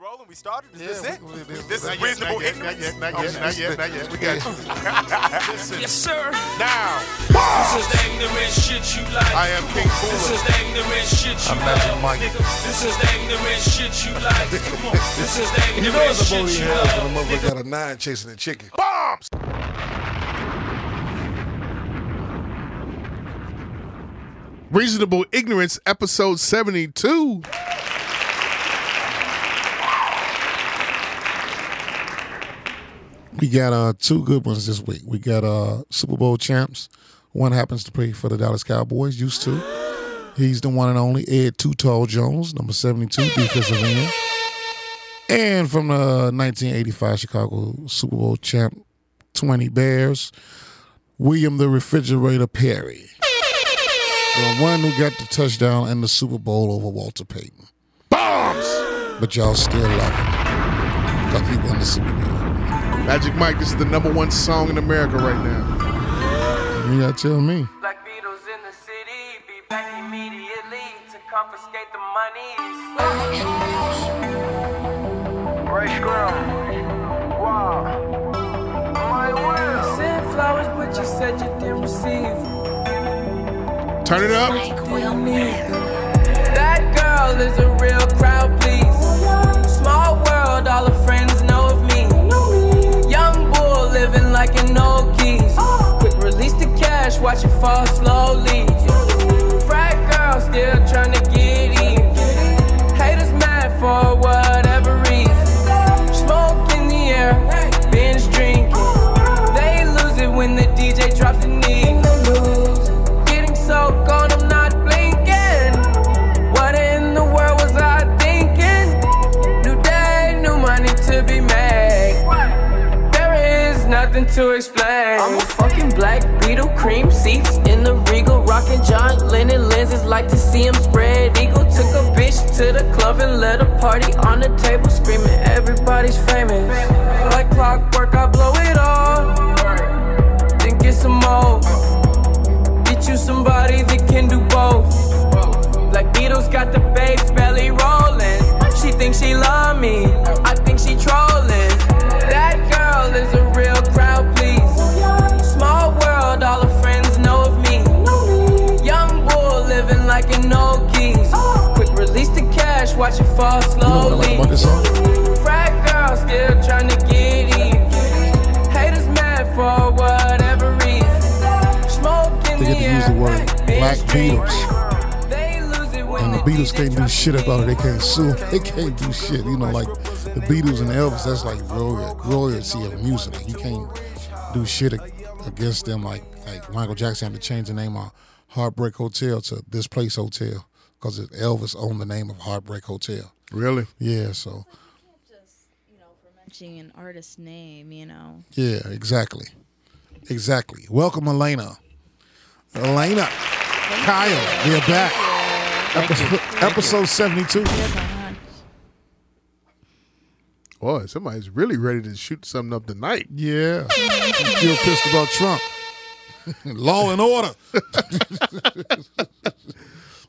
rolling? We started? Is Yeah, this it? we- we- we- this is yet, reasonable not yet, ignorance? Not yet, not Oh, yet, not yet, oh, not yet. We got you. Listen, Yes, sir. now, This is the ignorant shit you like. I am King This is the ignorant shit you I'm Magic. Mike. This is the ignorant shit you like. Come on. This is the You know ignorant it's a shit booty you hell love. when a motherfucker got a nine chasing a chicken. Bombs! Reasonable Ignorance, episode 72. We got uh two good ones this week. We got uh Super Bowl champs. One happens to play for the Dallas Cowboys, used to. He's the one and only Ed Too Tall Jones, number 72, defensive end. And from the 1985 Chicago Super Bowl champ, 20 Bears, William the Refrigerator Perry. The one who got the touchdown in the Super Bowl over Walter Payton. Bombs! But y'all still love him. Because won the Super Bowl. Magic Mike, this is the number one song in America right now. You gotta tell me. Black Beatles in the city, be back immediately to confiscate the monies. Ray Scrum. Wow. My will. Sent flowers, but you said you didn't receive. Turn it up. That girl is a real crowd, please. Small world, all her friends like an old. Quick release the cash, watch it fall slowly. Frat girl still trying to get in. Haters mad for whatever to explain. I'm a fucking black beetle, cream seats in the regal, rocking John Lennon lenses. Like to see him spread eagle. Took a bitch to the club and let a party on the table, screaming everybody's famous. Like clockwork, I blow it all, then get some more. Get you somebody that can do both. Black Beatles got the babes belly rolling. She thinks she love me, I think she trolling. Watch it fall You know like about this song? Frat girl still trying to get in. Haters mad for whatever reason. Smoke in They get to use the word Black. Beatles. They lose it when And the Beatles can't do shit about it. They can't sue. They can't do shit. You know, like the Beatles and Elvis, that's like royal, royalty of music. You can't do shit against them like like Michael Jackson had to change the name of Heartbreak Hotel to This Place Hotel because Elvis owned the name of Heartbreak Hotel. Really? Yeah, so just you know for mentioning an artist's name you know yeah, exactly, exactly. Welcome, Elena. Elena, Kyle, we're back. Episode, episode seventy-two. Boy, somebody's really ready to shoot something up tonight. Yeah. I'm still pissed about Trump. Law and order.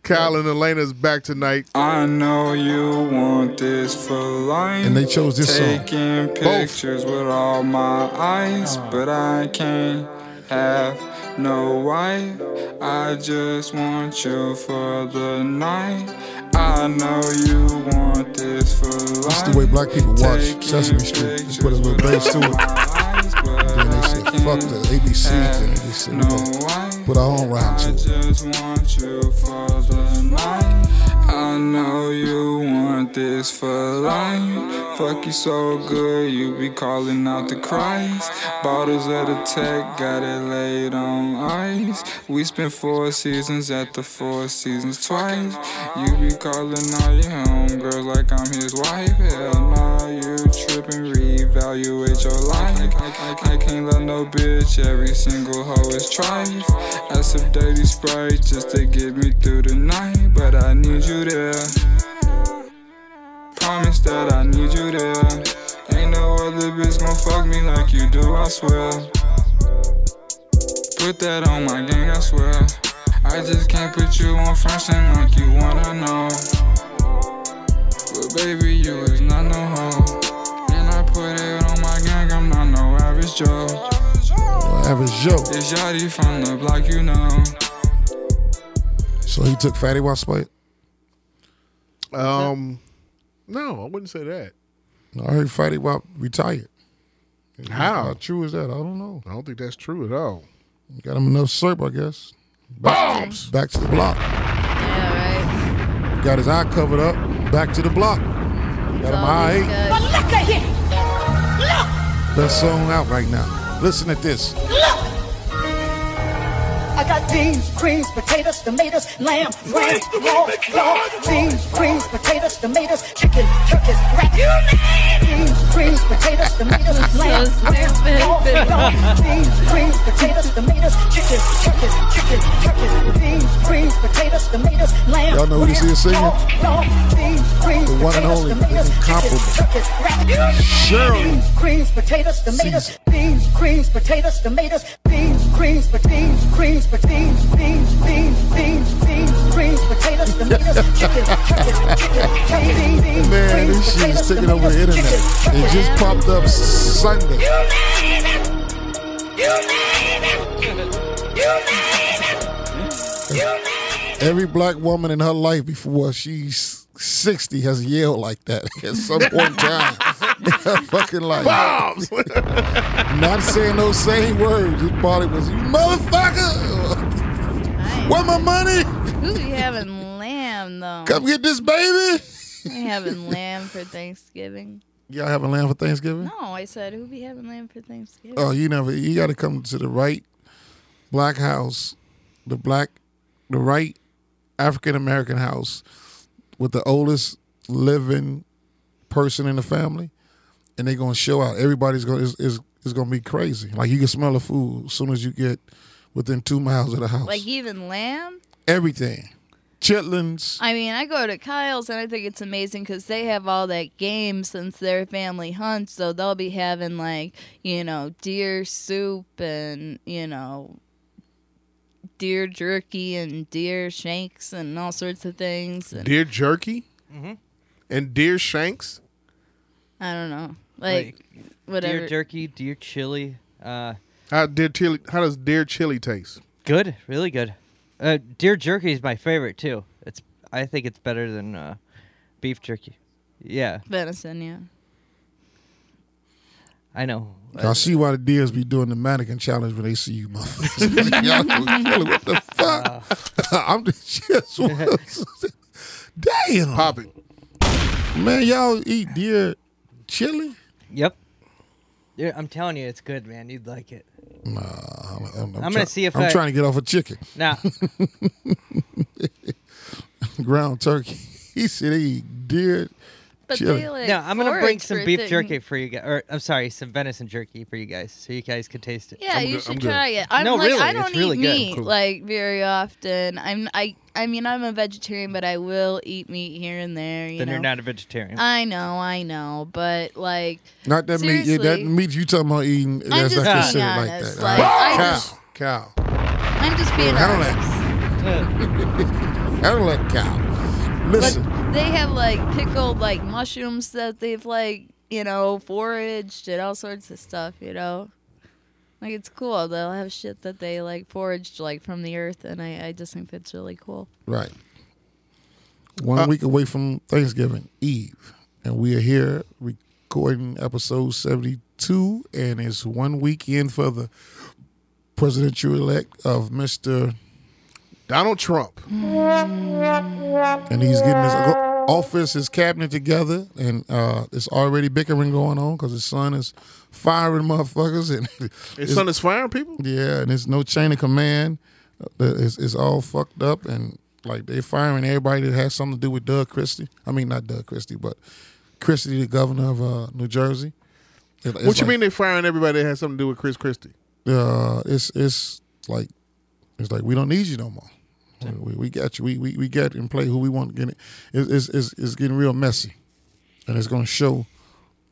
Kyle and Elena's back tonight. I know you want this for life. And they chose this song. Taking pictures with all my eyes, uh. but I can't have no wife. I just want you for the night. I know you want this for life. That's the way black people watch Sesame Street. Just put a little bass to it. Then they said, fuck the ABCs. And they just said, we gonna put our own rhyme to I just want you for the night. I know you want this for life. Fuck you so good, you be calling out the Christ. Bottles of the tech, got it laid on ice. We spent four seasons at the Four Seasons twice. You be calling all your homegirls like I'm his wife. Hell nah, you tripping, reevaluate your life. I, I, I can't love no bitch, every single hoe is trife. Add some dirty sprite just to get me through the night, but I need you there. Promise that I need you there. Ain't no other bitch gon' fuck me like you do, I swear. Put that on my gang, I swear. I just can't put you on front end like you wanna know. But baby, you is not no Average Joe. It's Yachty from the block, you know. So he took Fetty Wap's spot. Um, no, I wouldn't say that. I heard Fetty Wap retired. How? How true is that? I don't know. I don't think that's true at all. Got him enough syrup, I guess. Bombs. Back to the block. Yeah, right. Got his eye covered up. Back to the block. Got him All high these eight. guys- Look at him! Best song out right now. Listen at this. I got beans, greens, potatoes, tomatoes, lamb, ram, raw, raw, beans, greens, potatoes, tomatoes, chicken, turkeys, rat. Beans, greens, potatoes, tomatoes, lamb, ram, raw, raw, beans, greens, potatoes, tomatoes, chicken, turkeys, chicken, turkeys, beans, greens, potatoes, tomatoes, lamb. Y'all know who this is singing? raw, raw, beans, greens, The one and only, tomatoes, incomparable. chicken, turkeys, rat. Shirley. Beans, greens, potatoes, tomatoes, beans, greens, potatoes, tomatoes, beans, greens, but beans, greens, but beans, beans, beans, beans, beans, greens, potatoes, tomatoes, chicken, chicken, chicken, chicken, beans, Man, greens, this shit is potatoes, taking over the tomatoes, internet. chicken, It just popped up Sunday. Every black woman in her life before she's 60 has yelled like that at some point in time fucking life. Bombs. Not saying those same words. His body was, you motherfucker! Where my money? Who be having lamb though? Come get this baby! We having lamb for Thanksgiving. Y'all having lamb for Thanksgiving? No, I said who be having lamb for Thanksgiving? Oh, you never. You got to come to the right black house, the black, the right African American house with the oldest living person in the family, and they're gonna show out. Everybody's gonna is is, is gonna be crazy. Like you can smell the food as soon as you get within two miles of the house. Like even lamb? everything, chitlins. I mean, I go to Kyle's and I think it's amazing because they have all that game since their family hunts. So they'll be having like, you know, deer soup and, you know, deer jerky and deer shanks and all sorts of things. And Deer jerky and deer shanks. I don't know. Like, whatever. Deer jerky, deer chili. Uh, How deer chili? How does deer chili taste? good, really good. Uh, deer jerky is my favorite too. It's I think it's better than uh, beef jerky. Yeah, Venison, yeah. I know. I see why the deers be doing the mannequin challenge when they see you, motherfuckers. Y'all look what the fuck? I'm just, damn, Pop it. man. Y'all eat deer chili? Yep. Yeah, I'm telling you, it's good, man. You'd like it. Nah, I'm, I'm, I'm gonna see if I'm I- trying to get off a chicken, Now, ground turkey. He said he eat deer. But Chili. they like now I'm gonna bring forage some for beef thing- jerky for you guys. Or I'm sorry, some venison jerky for you guys, so you guys can taste it. Yeah, I'm you good- should I'm good. try it. I'm No, like really, I it's don't really eat good. meat Cool. like very often. I'm I I mean I'm a vegetarian, but I will eat meat here and there. You Then know. you're not a vegetarian. I know, I know, but like Not that meat. Yeah, that Seriously. meat you talking about eating. I'm That's just not being considered like honest, that. like, all right? I cow, just- cow. I'm just being Handle honest. I don't like cow. Listen, But they have like pickled like mushrooms that they've like you know foraged and all sorts of stuff. You know, like it's cool. They'll have shit that they like foraged like from the earth, and I I just think that's really cool. Right. One Uh, week away from Thanksgiving Eve, and we are here recording episode seventy-two, and it's one week in for the presidential elect of Mister, Donald Trump. and he's getting his office, his cabinet together, and uh, it's already bickering going on because his son is firing motherfuckers, and His son is firing people. Yeah, and there's no chain of command. Uh, It's, it's all fucked up, and like they're firing everybody that has something to do with Doug Christie. I mean, not Doug Christie, but Christie, the governor of uh, New Jersey. It- What you like, mean they're firing everybody that has something to do with Chris Christie? Uh, it's it's like it's like we don't need you no more. We, we got you. We, we we got and play who we want. Get it. It's, it's, it's, it's getting real messy, and it's going to show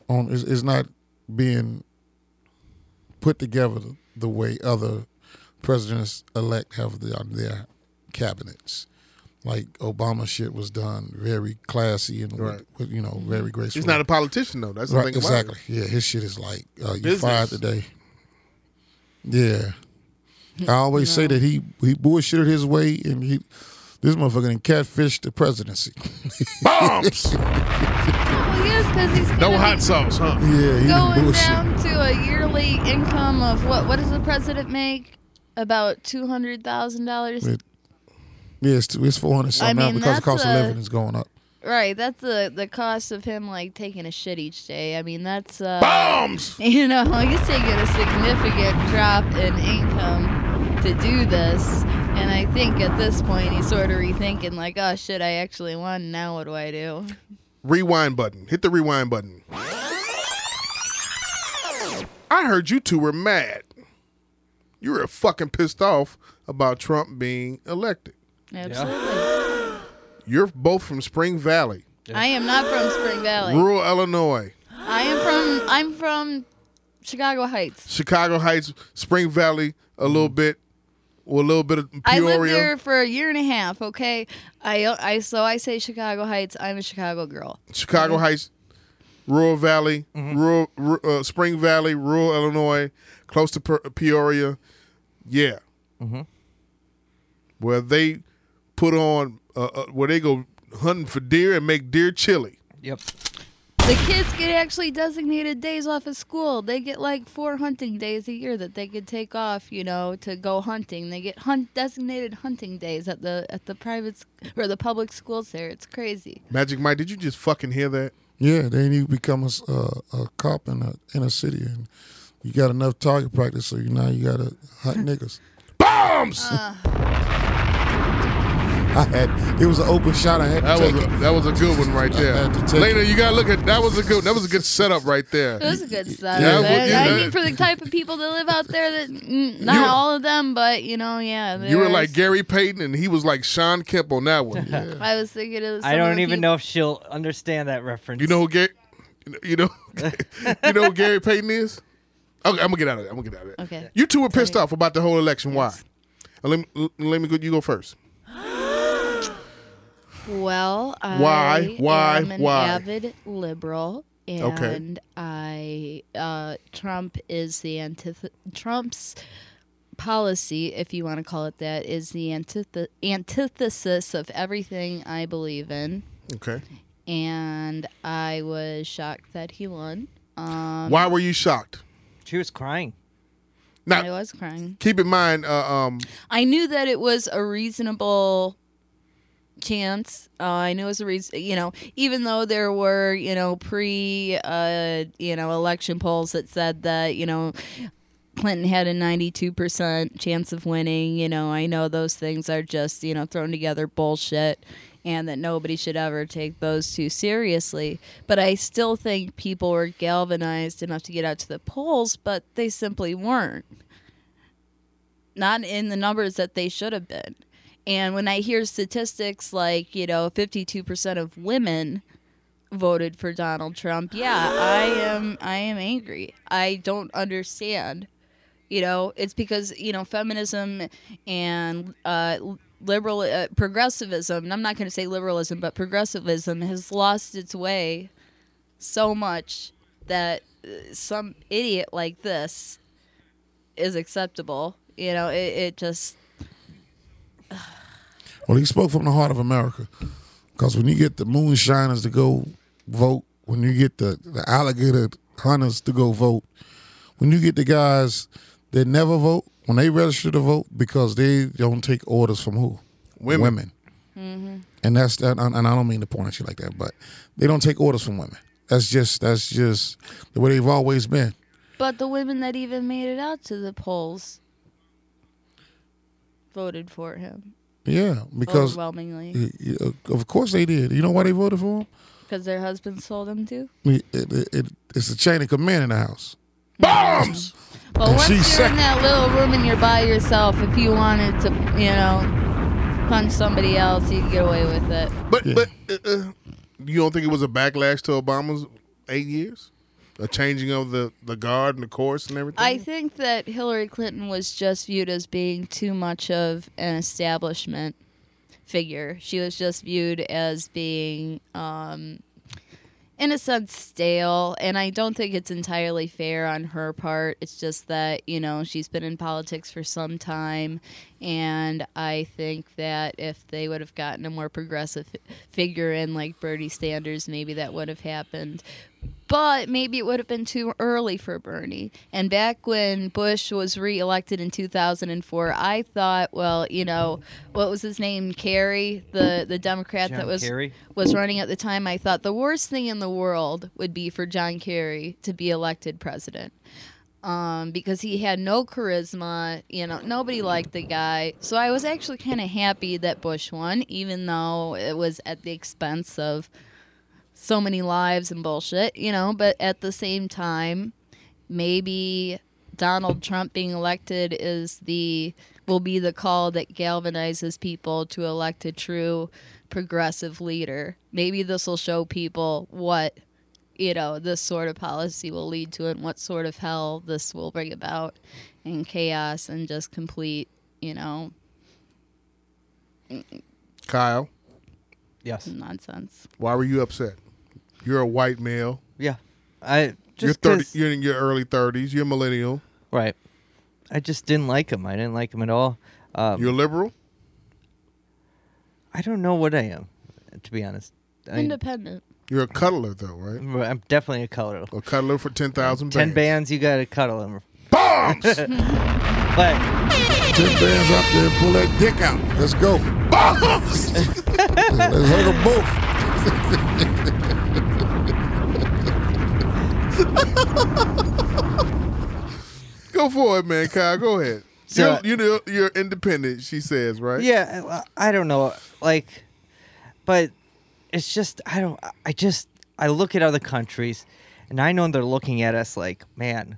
on. It's, it's not being put together the, the way other presidents elect have the, on their cabinets. Like Obama shit was done very classy and Right. with, you know very graceful. He's not a politician though. That's the Right, thing about exactly. it. Yeah, his shit is like uh, you Business. fired today. Yeah. I always say that he he bullshitted his way and he this motherfucker done catfished the presidency. Bombs. Well, yes, because he's no hot sauce, huh? yeah, he done going bullshit. down to a yearly income of what? What does the president make? About two hundred thousand dollars. It- Yeah, it's, it's 400 something now mean, because the cost of living is going up. Right, that's the the cost of him like taking a shit each day. I mean, that's uh, Bombs. you know, he's taking a significant drop in income to do this. And I think at this point he's sort of rethinking like, oh shit, I actually won. Now what do I do? Rewind button. Hit the rewind button. I heard you two were mad. You were fucking pissed off about Trump being elected. Absolutely. You're both from Spring Valley, I am not from Spring Valley. rural Illinois, I am from I'm from Chicago Heights. Chicago Heights, Spring Valley, a little bit, or a little bit of I Peoria. lived there for a year and a half. Okay, I I so I say Chicago Heights. I'm a Chicago girl. Chicago Heights, rural Valley, rural uh, Spring Valley, rural Illinois, close to Peoria. Yeah. Where they put on, uh, uh, where they go hunting for deer and make deer chili. Yep. The kids get actually designated days off of school. They get like four hunting days a year that they could take off, you know, to go hunting. They get hunt designated hunting days at the at the private s- or the public schools there. It's crazy. Magic Mike, did you just fucking hear that? Yeah, they need to become a, s- uh, a cop in a inner city, and you got enough target practice, so you now you got to hunt niggas. Bombs! I had it was an open shot. I had to that was take a, it. that was a good one right there. had to take Later, it. you gotta look at that was a good that was a good setup right there. It was a good stuff. Yeah, I, well, yeah, I that- mean, for the type of people that live out there, that mm, not You- all of them, but you know, yeah. You were like Gary Payton, and he was like Shawn Kemp on that one. I was thinking of. Some I don't the even peop- know if she'll understand that reference. You know who Gary? You know, you know who Gary Payton is? Okay, I'm gonna get out of it. I'm gonna get out of it. Okay. You two were pissed off about the whole election. Why? Uh, Let me let me go. You go first. Well, I Why? Why? am an Why? avid liberal, and Okay. I uh, Trump is the antith- Trump's policy, if you want to call it that, is the antith- antithesis of everything I believe in, Okay. and I was shocked that he won. Um, Why were you shocked? She was crying. Now, I was crying. keep in mind, uh, um, I knew that it was a reasonable chance. Uh, I knew it was a reason, you know, even though there were, you know, pre, uh, you know, election polls that said that, you know, Clinton had a 92% chance of winning. You know, I know those things are just, you know, thrown together bullshit and that nobody should ever take those too seriously. But I still think people were galvanized enough to get out to the polls, but they simply weren't. Not in the numbers that they should have been. And when I hear statistics like, you know, 52% of women voted for Donald Trump, yeah, I am I am angry. I don't understand. You know, it's because, you know, feminism and uh liberal uh, progressivism, I'm not going to say liberalism, but progressivism has lost its way so much that uh, some idiot like this is acceptable. You know, it, it just Well, he spoke from the heart of America. Because when you get the moonshiners to go vote, when you get the, the alligator hunters to go vote, when you get the guys that never vote, when they register to vote because they don't take orders from who? Women. Mm-hmm. And that's that, and I don't mean to point at you like that, but they don't take orders from women. That's just that's just the way they've always been. But the women that even made it out to the polls voted for him Yeah, because overwhelmingly y- y- of course they did. You know why they voted for him? because their husbands told them to. It, it, it, it's a chain of command in the house. Bombs. Well, And once you're sec- in that little room and you're by yourself, if you wanted to, you know, punch somebody else, you could get away with it. But but uh, uh, you don't think it was a backlash to Obama's eight years, a changing of the the guard and the course and everything? I think that Hillary Clinton was just viewed as being too much of an establishment figure. She was just viewed as being, um, in a sense stale and i don't think it's entirely fair on her part it's just that you know she's been in politics for some time and i think that if they would have gotten a more progressive figure in like bernie sanders maybe that would have happened but maybe it would have been too early for Bernie. And back when Bush was reelected in 2004, I thought, well, you know, what was his name, Kerry, the the Democrat John that was Kerry? was running at the time. I thought the worst thing in the world would be for John Kerry to be elected president. Um, because he had no charisma, you know, nobody liked the guy. So I was actually kind of happy that Bush won, even though it was at the expense of so many lives and bullshit, you know, but at the same time, maybe Donald Trump being elected is the will be the call that galvanizes people to elect a true progressive leader. Maybe this will show people what you know this sort of policy will lead to and what sort of hell this will bring about and chaos and just complete, you know, Kyle, Yes. nonsense. why were you upset? You're a white male. Yeah. I you're just thirty. 'cause- You're in your early thirties. You're a millennial. right. I just didn't like him. I didn't like him at all. Um, You're liberal. I don't know what I am, to be honest. I, Independent. You're a cuddler, though, right? I'm definitely a cuddler. A cuddler for ten thousand. Ten bands, you gotta cuddle them. Bombs. But Ten bands out there, pull that dick out. Let's go. Bombs. Let's hug them both. Go for it, man, Kyle. Go ahead. So- you're, you're you're independent. She says, right? yeah, I don't know. Like, but it's just I don't. I just I look at other countries, and I know they're looking at us like, man,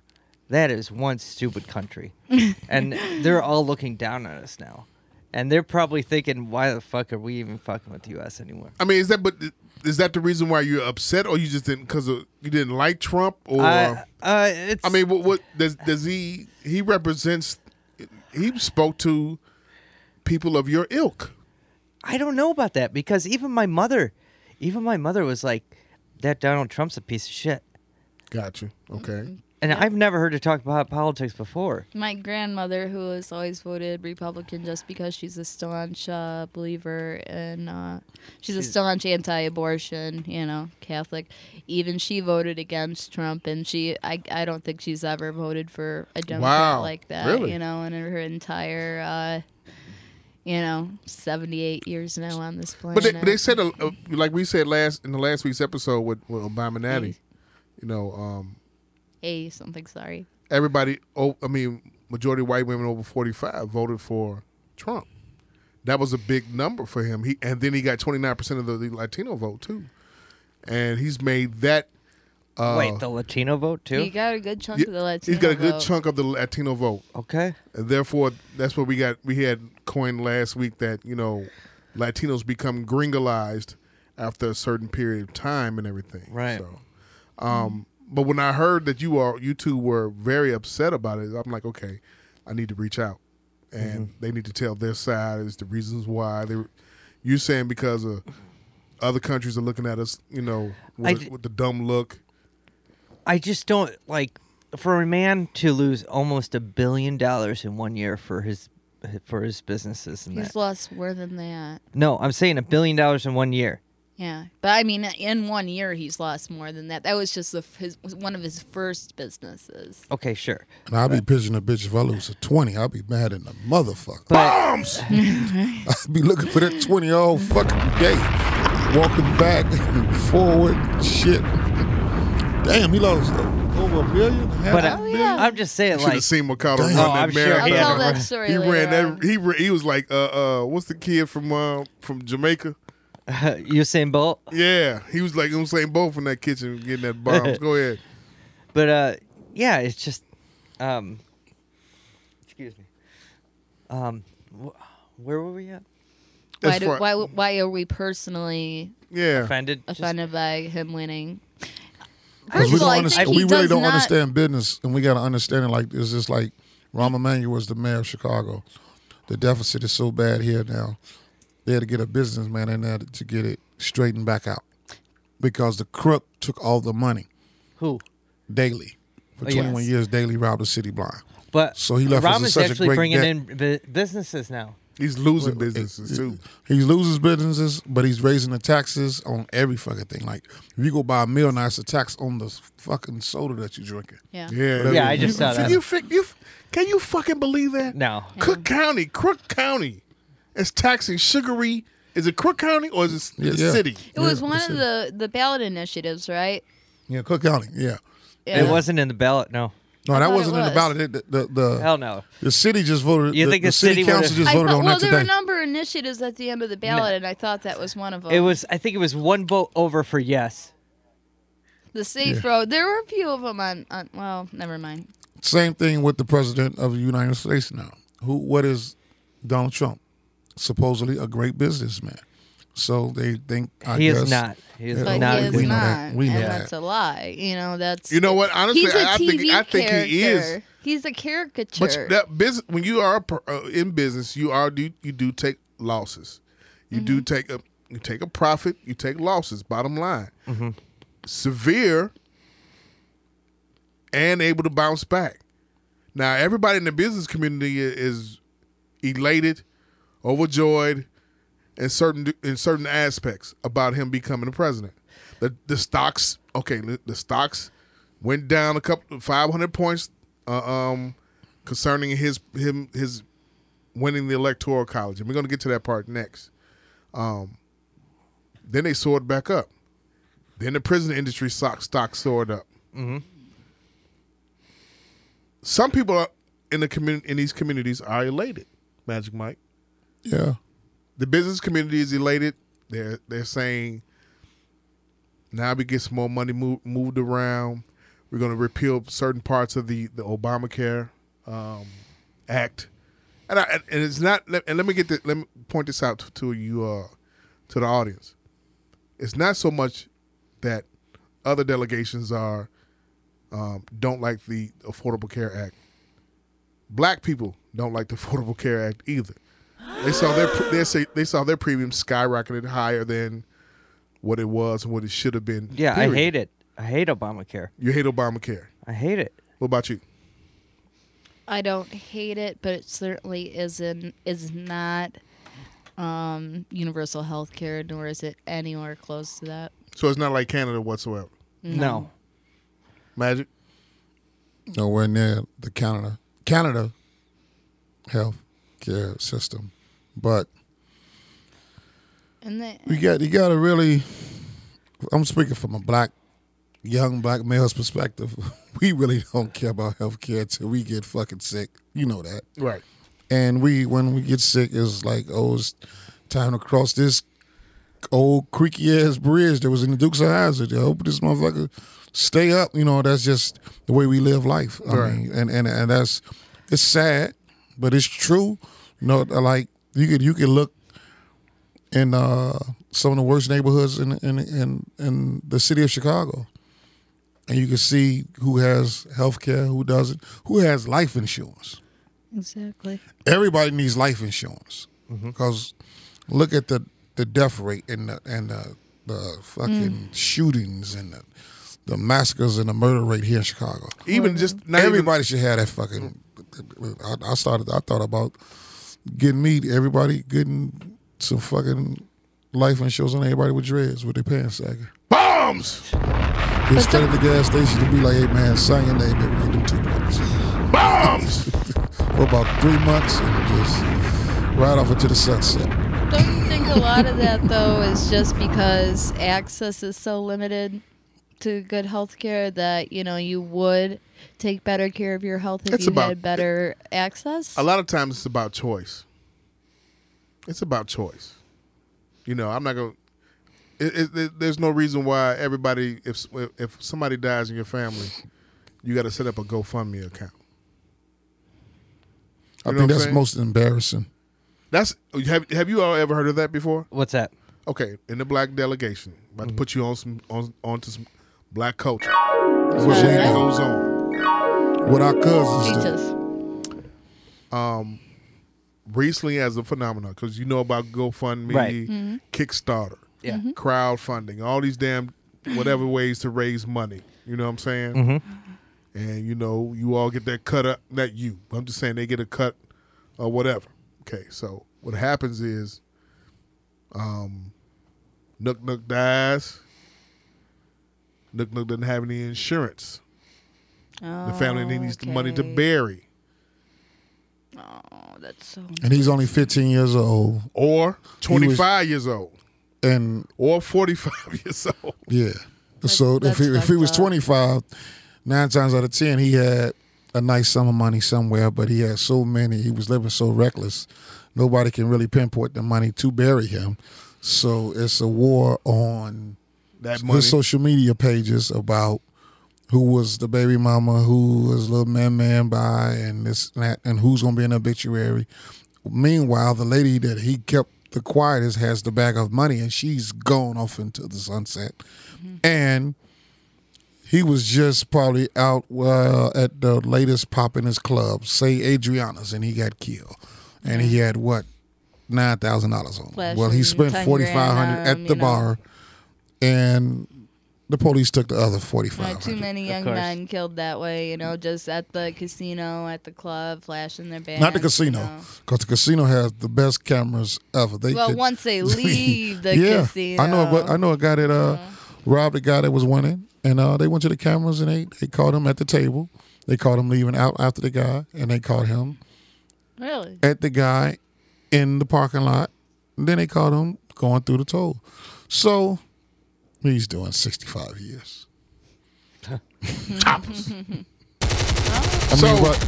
that is one stupid country, and they're all looking down on us now, and they're probably thinking, why the fuck are we even fucking with the U.S. anymore? I mean, is that but is that the reason why you're upset, or you just didn't because you didn't like Trump, or I, uh, it's. I mean, what, what does does he he represents? He spoke to people of your ilk. I don't know about that because even my mother, even my mother was like, that Donald Trump's a piece of shit. Got you. Okay. And I've never heard her talk about politics before. My grandmother, who has always voted Republican just because she's a staunch uh, believer and uh, she's a staunch anti-abortion, you know, Catholic. Even she voted against Trump, and she, I, I don't think she's ever voted for a Democrat Wow, like that, really? you know, in her entire, uh, you know, seventy-eight years now on this planet. But they, but they said, uh, like we said last in the last week's episode with, with Obama Natty, you know, um, a something. Sorry. everybody. Oh, I mean, majority of white women over forty five voted for Trump. That was a big number for him. He and then he got twenty nine percent of the, the Latino vote too, and he's made that. Uh, Wait, the Latino vote too? He got a good chunk yeah, of the Latino he's got a good vote. chunk of the Latino vote, okay. and therefore that's what we got. We had coined last week that you know Latinos become gringolized after a certain period of time and everything. Right. So, um, but when I heard that you are you two were very upset about it, I'm like, okay, I need to reach out, and mm-hmm. they need to tell their side as the reasons why they. You saying because of other countries are looking at us, you know, with, d- with the dumb look. I just don't like for a man to lose almost a billion dollars in one year for his for his businesses and He's that. lost more than that. No, I'm saying a billion dollars in one year. Yeah, but I mean, in one year, he's lost more than that. That was just the, his one of his first businesses. Okay, sure. And I'll be pitching a bitch if I lose a 20. I'll be mad in the motherfucker. But Bombs. I'll be looking for that 20 all fucking day. Walking back and forward shit. Damn, he lost over a million? Half but a I, million? I'm just saying Should have like seen Mercado Damn. run Oh, that I'm sure marathon. he I'll had tell that story. He ran that. He he was like, uh, uh, what's the kid from uh, from Jamaica? Usain Bolt. Yeah, he was like Usain Bolt from that kitchen getting that bombs. Go ahead. But uh, yeah, it's just, um, excuse me. Um, wh- where were we at? Why, do, far- why, why are we personally Yeah, Offended? Just- offended by him winning? Because First we, of all, don't I understand, think he we really does don't not- understand business, and we got to understand it like this. It's like Rahm Emanuel was the mayor of Chicago. The deficit is so bad here now. They had to get a businessman in there to get it straightened back out. because the crook took all the money. Who? Daley. For Oh, 21 yes. years, Daley robbed the city blind. But So he left us in Rahman's such a actually great bringing debt. in bu- businesses now. He's losing businesses too. He loses businesses, but he's raising the taxes on every fucking thing. Like if you go buy a meal now, it's a tax on the fucking soda that you're drinking. Yeah. Yeah, Yeah, I just you, saw that. You, fi- you, can you fucking believe that? No. Cook County, Crook County, is taxing sugary. Is it Crook County or is it the yeah. city? It was Yeah, one listen. of the the ballot initiatives, right? Yeah, Cook County. Yeah. Yeah. It wasn't in the ballot. No. No, I that thought it wasn't in the ballot. It- The, the, the, Hell no. the city just voted. You the, think the the city, city council would've- just I voted thought, on well, that there were a number of initiatives at the end of the ballot, and I thought that was one of them. It was. I think it was one vote over for yes. the safe road. There were a few of them on. on well, never mind. Same thing with the president of the United States now. Who? What is Donald Trump? Supposedly a great businessman. So they think I he guess, is not. He is Yeah, But not. he is we good know not, that. We know and that. that's a lie. You know, that's You know what? Honestly, he's a I- I think- TV I think he is. He's a caricature. But that business, when you are a per- uh, in business, you are do you do take losses. You do take a you take a profit. You take losses. Bottom line, severe and able to bounce back. Now, everybody in the business community is elated, overjoyed, in certain in certain aspects about him becoming the president. The the stocks, okay, the, stocks went down a couple five hundred points, uh, um, concerning his him his winning the electoral college, and we're gonna get to that part next. Um, then they soared back up. Then the prison industry stock stock soared up. Some people in the community in these communities are elated. Magic Mike Yeah. the business community is elated. They're they're saying now we get some more money move, moved around. We're going to repeal certain parts of the the Obamacare um, Act, and I, and it's not. And let me get the, let me point this out to, to you uh, to the audience. It's not so much that other delegations are um, don't like the Affordable Care Act. Black people don't like the Affordable Care Act either. They saw their they say they saw their premium skyrocketed higher than what it was and what it should have been. Yeah, I hate it. I hate Obamacare. You hate Obamacare. I hate it. What about you? I don't hate it, but it certainly isn't is not um, universal health care, nor is it anywhere close to that. So it's not like Canada whatsoever. No. Magic. Nowhere near the Canada Canada health care system. But And they, you got you gotta really I'm speaking from a black young black male's perspective. We really don't care about health care till we get fucking sick. You know that. Right. And we when we get sick it's like, oh it's time to cross this old creaky ass bridge that was in the Dukes of Hazzard. I hope this motherfucker stay up. You know, that's just the way we live life. I Right. mean, and, and and that's it's sad, but it's true. You know, like you could you could look in uh, some of the worst neighborhoods in in in, in the city of Chicago. And you can see who has health care, who doesn't, who has life insurance exactly. everybody needs life insurance because look at the the death rate and the and the, the fucking shootings and the, the massacres and the murder rate here in Chicago. Even just not even- everybody should have that fucking. I, I started. I thought about getting me everybody getting some fucking life insurance on everybody with dreads with their pants sagging. bombs. Stand at the gas station and be like, "Hey man, sign your name and we get them two bucks." Bombs. For about three months and just ride off into the sunset. Don't you think a lot of that though is just because access is so limited to good health care that you know you would take better care of your health if It's you about- had better access? A lot of times it's about choice. It's about choice. You know, I'm not gonna. It, it, it- there's no reason why everybody, if if somebody dies in your family, you got to set up a GoFundMe account. I You know think that's saying? most embarrassing. That's have have you all ever heard of that before? What's that? Okay, in the black delegation, about Mm-hmm. to put you on some on onto some black culture. What What they goes on? what our cousins do. Jesus. recently as a phenomenon because you know about GoFundMe, Right. Mm-hmm. Kickstarter, Yeah. crowdfunding, all these damn whatever ways to raise money. You know what I'm saying? Mm-hmm. And you know, you all get that cut up. Not you. I'm just saying they get a cut or whatever. Okay, so what happens is, um, Nook Nook dies. Nook Nook doesn't have any insurance. The family needs the money to bury. Oh, that's so. And he's only 15 years old. Or 25 years old. And Or 45 years old. yeah. so if he, if he was 25, nine times out of 10, he had a nice sum of money somewhere, but he had so many. He was living so reckless. Nobody can really pinpoint the money to bury him. So it's a war on That money. his social media pages about who was the baby mama, who was little man man by, and this and that, and who's gonna be an obituary. Meanwhile, the lady that he kept the quietest has the bag of money, and she's gone off into the sunset. And he was just probably out uh, at the latest pop in his club, say Adriana's, and he got killed. And he had what nine thousand dollars on. him. Well, he spent forty five hundred grand at the you know. Bar, and the police took the other 45 Not too many young men killed that way, you know, just at the casino, at the club, flashing their bands. Not the you casino, know. because the casino has the best cameras ever. They Well, could- once they leave the yeah, casino. I know. i know a guy that uh, robbed a guy that was winning, and uh, they went to the cameras and they they caught him at the table. They caught him leaving out after the guy, and they caught him Really? at the guy in the parking lot. And then they caught him going through the toll. So he's doing sixty five years. Choppers. Oh, I So- mean, but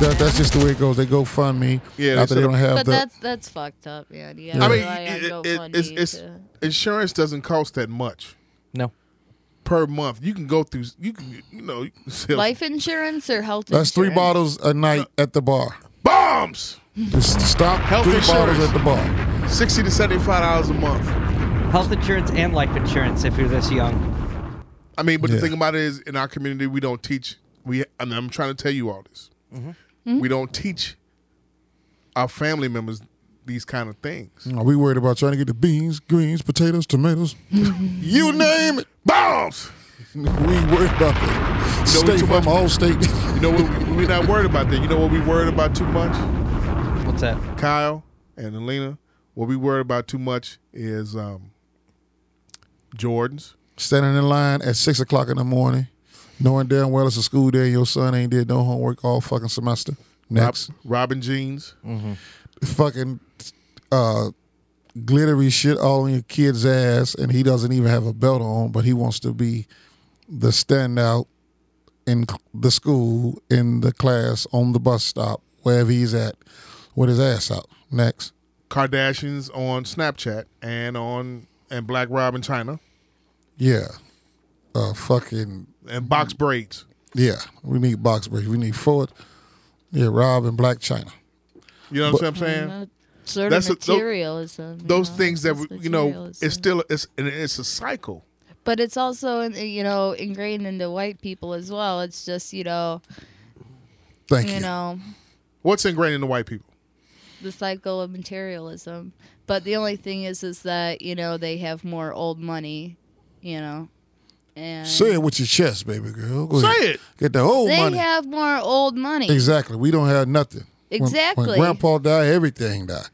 that, that's just the way it goes. They go fund me Yeah, they after they set don't have But the. that's that's fucked up, man. You I mean, it- it- it's, it's, to- insurance doesn't cost that much No. per month. You can go through. You can, you know, you can sell life insurance or health that's three bottles a night at the bar. bombs. Just stop Health three insurance. bottles at the bar. Sixty to seventy-five dollars a month. Health insurance and life insurance if you're this young. I mean, but Yeah. the thing about it is, in our community, we don't teach. We, and I'm trying to tell you all this. We don't teach our family members these kind of things. Are we worried about trying to get the beans, greens, potatoes, tomatoes? you name it. Bombs. We ain't worried about that. know, State too from all state. You know what? We're not worried about that. You know what we worried about too much, What's that? Kyle and Alina. What we worried about too much is um, Jordans. Standing in line at six o'clock in the morning, knowing damn well it's a school day your son ain't did no homework all fucking semester. Next. Rob, Robin jeans. fucking uh, glittery shit all in your kid's ass, and he doesn't even have a belt on, but he wants to be the standout in the school, in the class, on the bus stop, wherever he's at, with his ass out. Next. Kardashians on Snapchat and on and Black Robin China Yeah. Uh, fucking, and box braids. yeah. We need box break. We need Ford. Yeah, Rob and Blac Chyna. You know what I'm saying? That sort That's a- of tho- materialism. you Those know, things that it's we- you know, materialism. it's still it's and it's a cycle. But it's also you know ingrained into white people as well. It's just you know Thank you. you know What's ingrained in the white people? the cycle of materialism. But the only thing is, is that you know they have more old money, you know, and Say it with your chest, baby girl. Go Say ahead. it. Get the old money. they money. have more old money. exactly. We don't have nothing. When- When, Exactly. grandpa died, everything died.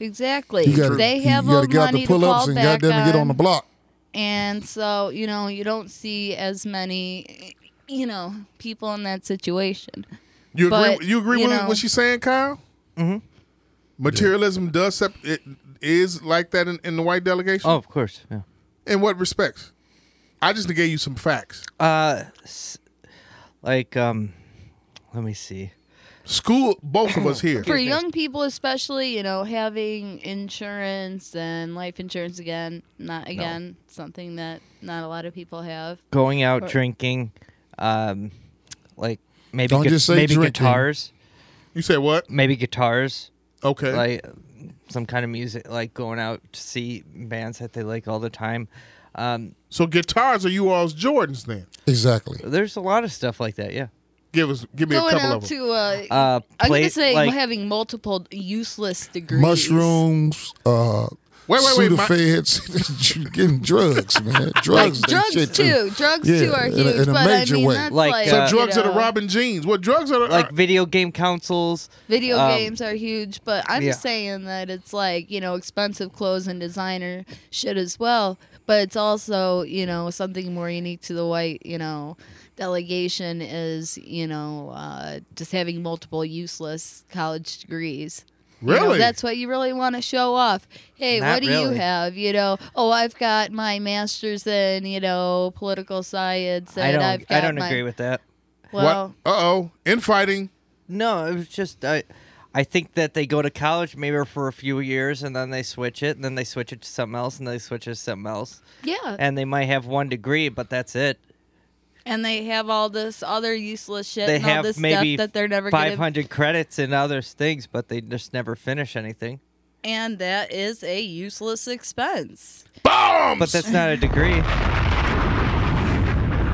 Exactly. You gotta, they have you gotta old get out money the to pull ups fall and back goddamn get on the block. and so you know you don't see as many, you know, people in that situation. You agree? But, you agree you with know- what she's saying, Kyle? Mm-hmm. Materialism does sep- it is like that in, in the white delegation. Oh, of course. Yeah. In what respects? I just gave you some facts. Uh, like um, let me see. School, both of us here. For young people, especially, you know, having insurance and life insurance again, not again, something that not a lot of people have. Going out Or- drinking, um, like maybe Don't gu- just say maybe drinking. guitars, You said what? maybe guitars, Okay. like some kind of music, like going out to see bands that they like all the time. Um, so guitars are you all's Jordans then? Exactly. there's a lot of stuff like that. Yeah. Give us, give me a couple out of them. to, uh, Uh, I'm play- gonna say like- having multiple useless degrees. Mushrooms, uh, Wait, wait, sue wait. the my- feds getting drugs, man. Drugs, and drugs shit too. Drugs Yeah, too are in a- huge, in a but I major mean way. that's Like, like, uh, so you drugs that know, are robbing jeans. What drugs are? like are video game consoles. Video Um, games are huge, but I'm yeah. just saying that it's like, you know, expensive clothes and designer shit as well. But it's also, you know, something more unique to the white, you know, delegation is, you know, uh, just having multiple useless college degrees. You know, Really? that's what you really want to show off. Hey, Not what do really. you have? You know, oh, I've got my master's in, you know, political science. And I don't. I've got I don't my, agree with that. Well, what? Uh oh. Infighting. No, it was just I. I think that they go to college maybe for a few years and then they switch it and then they switch it to something else and they switch it to something else yeah. and they might have one degree but that's it. And they have all this other useless shit They and all have this maybe stuff that they're never gonna 500 credits and other things but they just never finish anything. and that is a useless expense Bombs. But that's not a degree.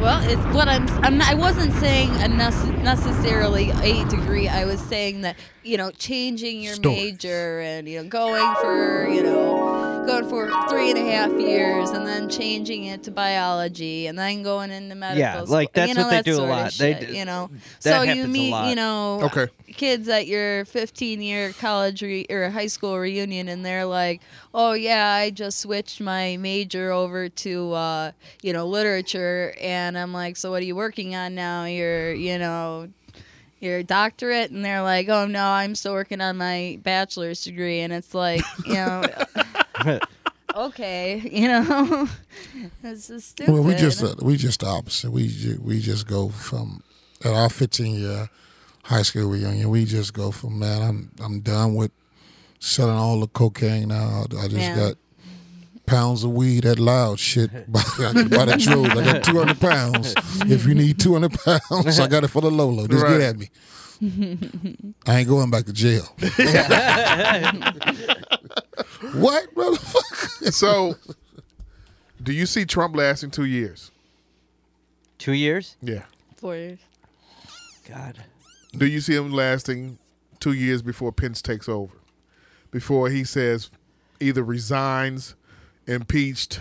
well it's what i'm, I'm not, i wasn't saying a nece- necessarily a degree i was saying that you know changing your Stories. major and you know going for you know going for three and a half years and then changing it to biology and then going into medical Yeah, school. like, that's you know, what they do a sort of lot. They shit, d- you know that so you meet you know Okay. kids at your 15 year college re- or high school reunion and they're like oh yeah i just switched my major over to uh, you know literature and i'm like so what are you working on now You're you know your doctorate and they're like oh no i'm still working on my bachelor's degree and it's like you know okay you know that's just stupid Well, we just uh, we just the opposite. We ju- we just go from at our 15 year high school reunion. We just go from man, I'm I'm done with selling all the cocaine now. I just Yeah. got pounds of weed at loud shit by, by the droves. I got 200 pounds. If you need 200 pounds, I got it for the Lolo. Just Right. get at me. I ain't going back to jail. what, motherfucker? so, do you see Trump lasting two years? 2 years? Yeah. four years God. Do you see him lasting two years before Pence takes over? Before he says either resigns, impeached.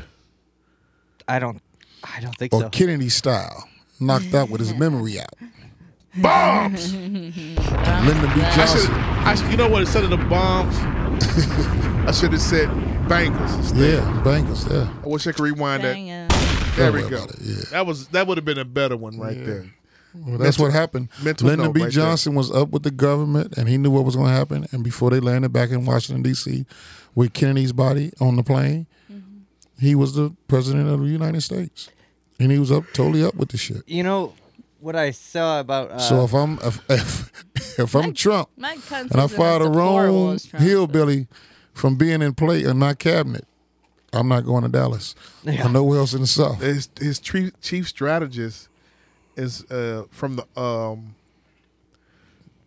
I don't I don't think so. Or so. Kennedy style, knocked out with his memory out. Bombs! Lyndon B. I should, Johnson. I should, you know what? Instead of the bombs, I should have said bangers. instead. Yeah, bangers. Yeah. I wish I could rewind Dang that. it. There Don't we go. it, yeah. That was that would have been a better one right there. Well, that's what happened. mental Lyndon B. right Johnson was up with the government, and he knew what was going to happen. And before they landed back in Washington D.C. with Kennedy's body on the plane, he was the president of the United States, and he was up totally up with the shit. You know what I saw about uh, so if I'm if if, if I'm Trump Mike Pence and I isn't fired a wrong as but- hillbilly from being in play in my cabinet, I'm not going to Dallas Yeah. or nowhere else in the South. His his chief chief strategist is uh, from the um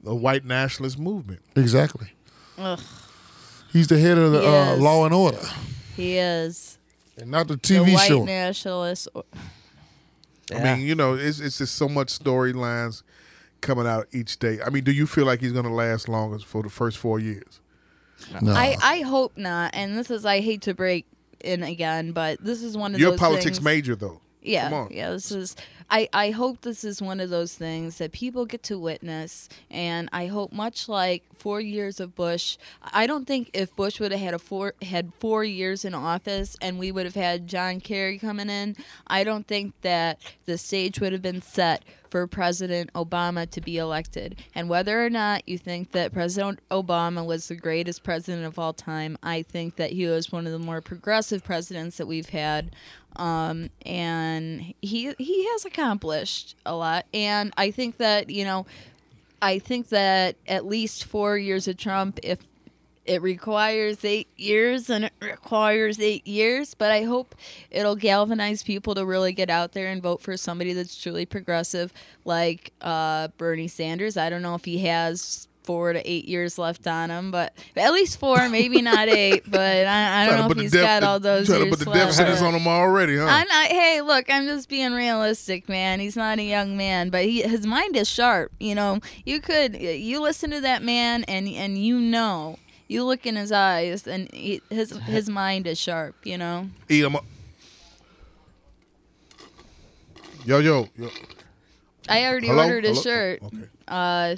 the white nationalist movement. Exactly. Ugh, He's the head of the uh, Law and Order, he is and not the the TV white show. nationalist. I mean, you know, it's it's just so much storylines coming out each day. I mean, do you feel like he's going to last longer for the first four years? No. I, I hope not. And this is I hate to break in again, but this is one of those. You're a politics things- major, though. Yeah, Come on. yeah. This is. I I hope this is one of those things that people get to witness, and I hope much like four years of Bush. I don't think if Bush would have had a four had four years in office, and we would have had John Kerry coming in, I don't think that the stage would have been set for President Obama to be elected. And whether or not you think that President Obama was the greatest president of all time, I think that he was one of the more progressive presidents that we've had. Um, and he he has accomplished a lot. And I think that you know, I think that at least four years of Trump, if it requires eight years and it requires eight years but i hope it'll galvanize people to really get out there and vote for somebody that's truly progressive like uh, bernie sanders i don't know if he has four to eight years left on him but at least four maybe not eight but i, I don't know if he's got all those Trying to put the death sentence on him already, huh? I'm not. Hey, look, I'm just being realistic, man. He's not a young man, but he his mind is sharp. You know, you could you listen to that man, and and you know. You look in his eyes, and he, his his mind is sharp. You know. Eat him up. Yo, yo, yo. I already Hello? ordered a Hello? shirt. Okay. Uh,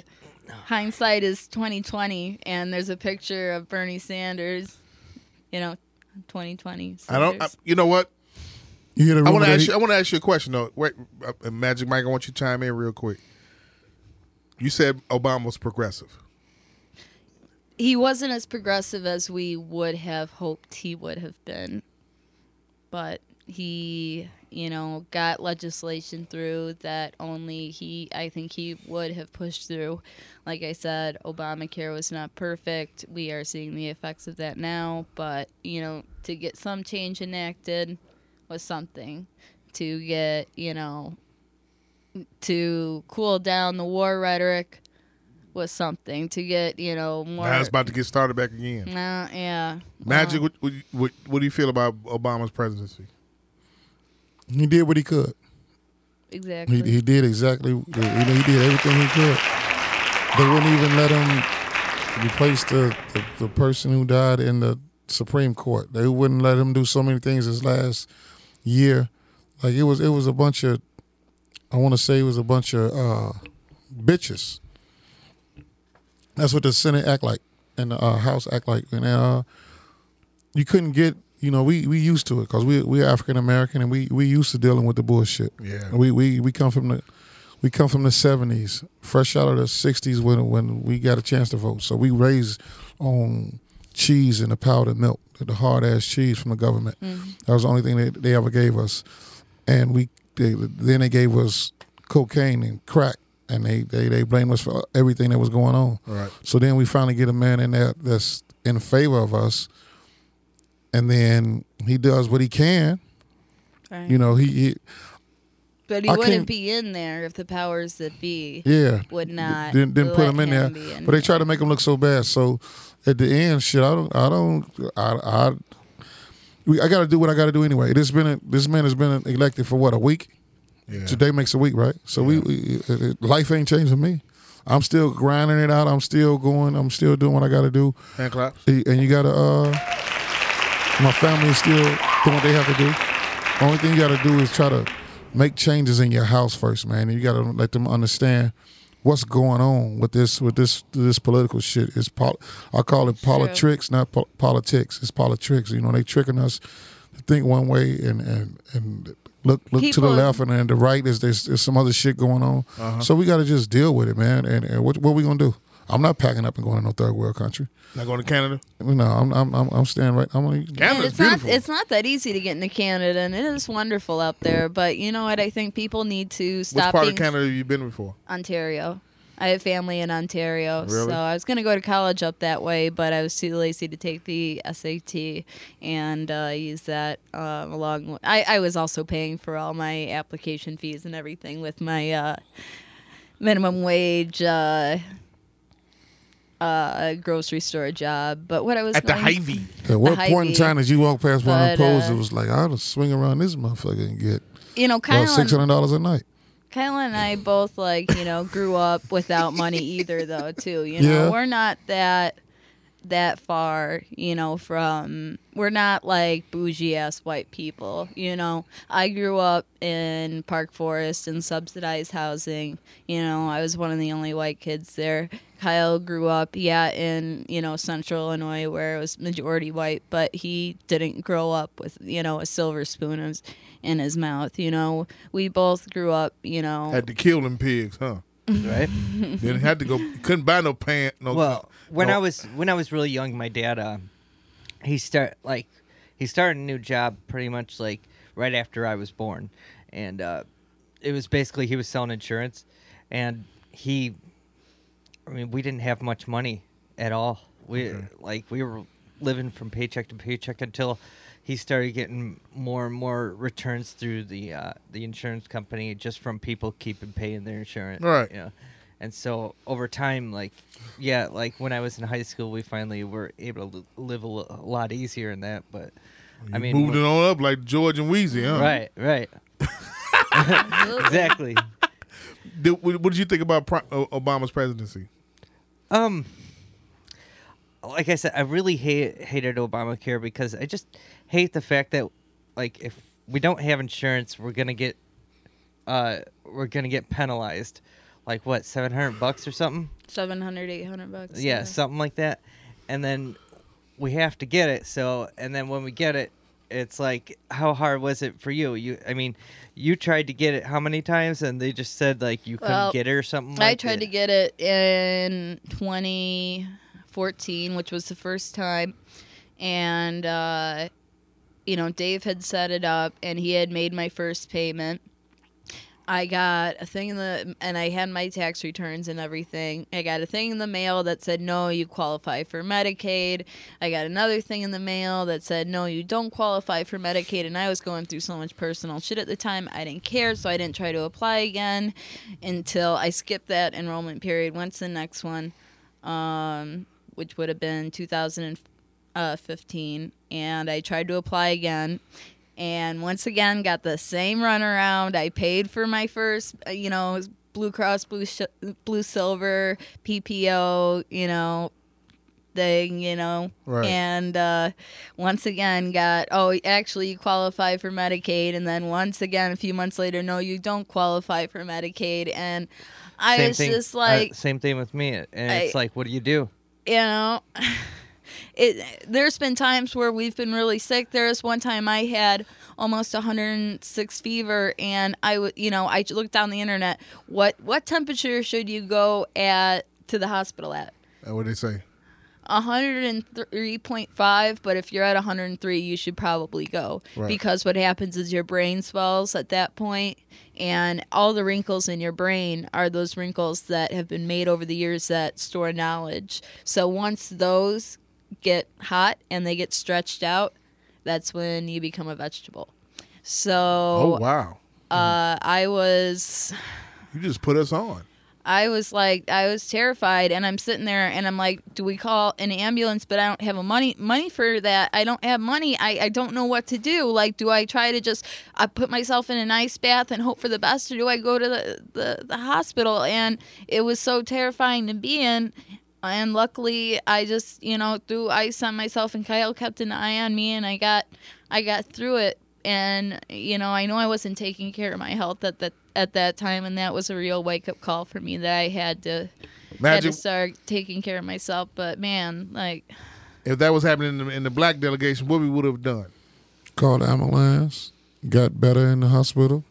hindsight is twenty twenty, and there's a picture of Bernie Sanders. You know, twenty twenty. I don't. I, you know what? You hear the I want to ask he- you. I want to ask you a question though. Wait, uh, Magic Mike, I want you to chime in real quick. You said Obama was progressive. He wasn't as progressive as we would have hoped he would have been. But he, you know, got legislation through that only he, I think he would have pushed through. Like I said, Obamacare was not perfect. We are seeing the effects of that now. But, you know, to get some change enacted was something. To get, you know, to cool down the war rhetoric was something. To get, you know, more. Now it's about to get started back again. Nah, yeah. Magic, what, what, what, do you feel about Obama's presidency? he did what he could. Exactly. He, he did exactly. You know, he did everything he could. They wouldn't even let him replace the, the, the person who died in the Supreme Court. They wouldn't let him do so many things this last year. Like it was, it was a bunch of. I want to say it was a bunch of uh, bitches. That's what the Senate act like, and the uh, House act like, and uh, you couldn't get. You know, we we used to it because we we African American and we we used to dealing with the bullshit. Yeah. we we we come from the we come from the seventies, fresh out of the sixties when when we got a chance to vote. So we raised on cheese and the powdered milk, the hard ass cheese from the government. That was the only thing that they ever gave us, and we they, then they gave us cocaine and crack, and they they they blamed us for everything that was going on. Right. So then we finally get a man in there that's in favor of us, and then he does what he can. Right. You know, he, he but he I wouldn't be in there if the powers that be yeah would not. didn't, didn't put him in there, in but they there. try to make him look so bad. So at the end, shit, I don't, I don't, I, I, we, I got to do what I got to do anyway. This been a, this man has been elected for what a week. Yeah. Today makes a week, right? So we, we it- it- life ain't changing me. I'm still grinding it out. I'm still going. I'm still doing what I got to do. Hand claps. and you gotta uh my family is still doing what they have to do only thing you gotta do is try to make changes in your house first man and you gotta let them understand what's going on with this with this this political shit it's pol- i call it politics not po- politics it's politics you know they tricking us to think one way and and and look look to the left and then the right is there's, there's some other shit going on uh-huh. so we gotta just deal with it man and, and what, what we gonna do i'm not packing up and going to no third world country Not going to Canada. no, I'm I'm I'm, I'm staying right. I'm gonna, And Canada's it's not beautiful. it's not that easy to get into Canada, and it is wonderful out there. But you know what? I think people need to Which stop part being of Canada have you been before? Ontario. I have family in Ontario, Really? so I was going to go to college up that way, but I was too lazy to take the SAT and uh, use that um, along. With, I I was also paying for all my application fees and everything with my uh, minimum wage. Uh, uh, grocery store job, but what I was At the going- Hy-Vee. At what The point in Hy-Vee. time did you walk past one of the But, poles? uh, it was like I'll just swing around this motherfucker and get you know, about Kyle six and, hundred dollars a night. Kyle and I both like you know grew up without money either though too. You know, Yeah. we're not that that far, you know, from we're not like bougie ass white people, you know. I grew up in Park Forest in subsidized housing. You know, I was one of the only white kids there. Kyle grew up, yeah, in, you know, central Illinois where it was majority white, but he didn't grow up with, you know, a silver spoon in his mouth, you know. We both grew up, you know. Had to kill them pigs, huh? Right? Then had to go. Couldn't buy no pant. No. Well, when no- I was when I was really young, my dad, uh, he start like he started a new job pretty much like right after I was born, and uh, it was basically he was selling insurance, and he, I mean, we didn't have much money at all. We like we were living from paycheck to paycheck until he started getting more and more returns through the uh, the insurance company just from people keeping paying their insurance. Right. You know? And so over time, like, yeah, like when I was in high school, we finally were able to live a, lot easier in that. But I mean, moved it on up like George and Weezy, huh? right, right, exactly. Did, what, what did you think about Pri- Obama's presidency? Um, like I said, I really hate hated Obamacare because I just hate the fact that like if we don't have insurance, we're gonna get uh we're gonna get penalized, like what seven hundred bucks or something. 700, 800 bucks. Yeah, something like that. And then we have to get it. So, and then when we get it, it's like, how hard was it for you? You, I mean, you tried to get it how many times, and they just said like you couldn't Well, get it or something. I like tried that? to get it in 2014, which was the first time, and uh, you know Dave had set it up, and he had made my first payment. I got a thing in the, and I had my tax returns and everything. I got a thing in the mail that said no, you qualify for Medicaid. I got another thing in the mail that said no, you don't qualify for Medicaid. And I was going through so much personal shit at the time, I didn't care, so I didn't try to apply again until I skipped that enrollment period. Went to the next one, um, which would have been 2015, and I tried to apply again. And once again, got the same runaround. I paid for my first, uh, you know, Blue Cross Blue Sh- Blue Silver PPO, you know, thing, you know, Right. and uh, once again got oh actually you qualify for Medicaid, and then once again a few months later, no, you don't qualify for Medicaid, and I Same was thing, just uh, like, same thing with me, and it's like, what do you do? You know it there's been times where we've been really sick there's one time i had almost 106 fever and i would you know i looked down the internet what what temperature should you go at to the hospital at what they say? 103.5 but if you're at 103 you should probably go Right. because what happens is your brain swells at that point and all the wrinkles in your brain are those wrinkles that have been made over the years that store knowledge so once those get hot and they get stretched out that's when you become a vegetable so Oh wow, uh, i was you just put us on. I was like, I was terrified, and I'm sitting there, and I'm like, do we call an ambulance? But I don't have a money money for that. I don't have money. I, I don't know what to do. Like, do I try to just I put myself in an ice bath and hope for the best, or do I go to the the, the hospital? And it was so terrifying to be in. And luckily, I just you know threw ice on myself, and Kyle kept an eye on me, and I got I got through it. And you know, I know I wasn't taking care of my health at that at that time, and that was a real wake up call for me that I had to had to start taking care of myself. But man, like If that was happening in the, in the black delegation, what we would have done? Called the ambulance, got better in the hospital,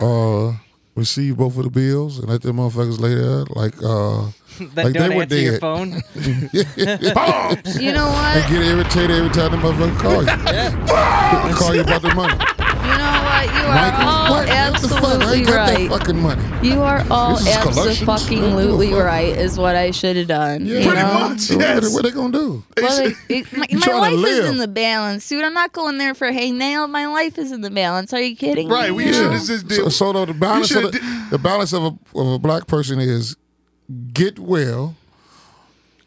uh, received both of the bills, and let them motherfuckers lay there like uh, That like don't they were answer your dead. phone. Bombs. you know and what, get irritated every time the motherfucker call you. Yeah. call you about the money. You what, you are Mike, all what? What the fuck? I absolutely right. fucking money. You are all This is collections. absolutely right. Is what I should have done. Yeah, you Pretty know? much. So Yes. what, what they gonna do? Well, like, it, my, my life is in the balance, dude. I'm not going there for hey nail. My life is in the balance. Are you kidding Right, me? Right. We should have just did. So, so though the balance, of the, the balance of a of a black person is get well,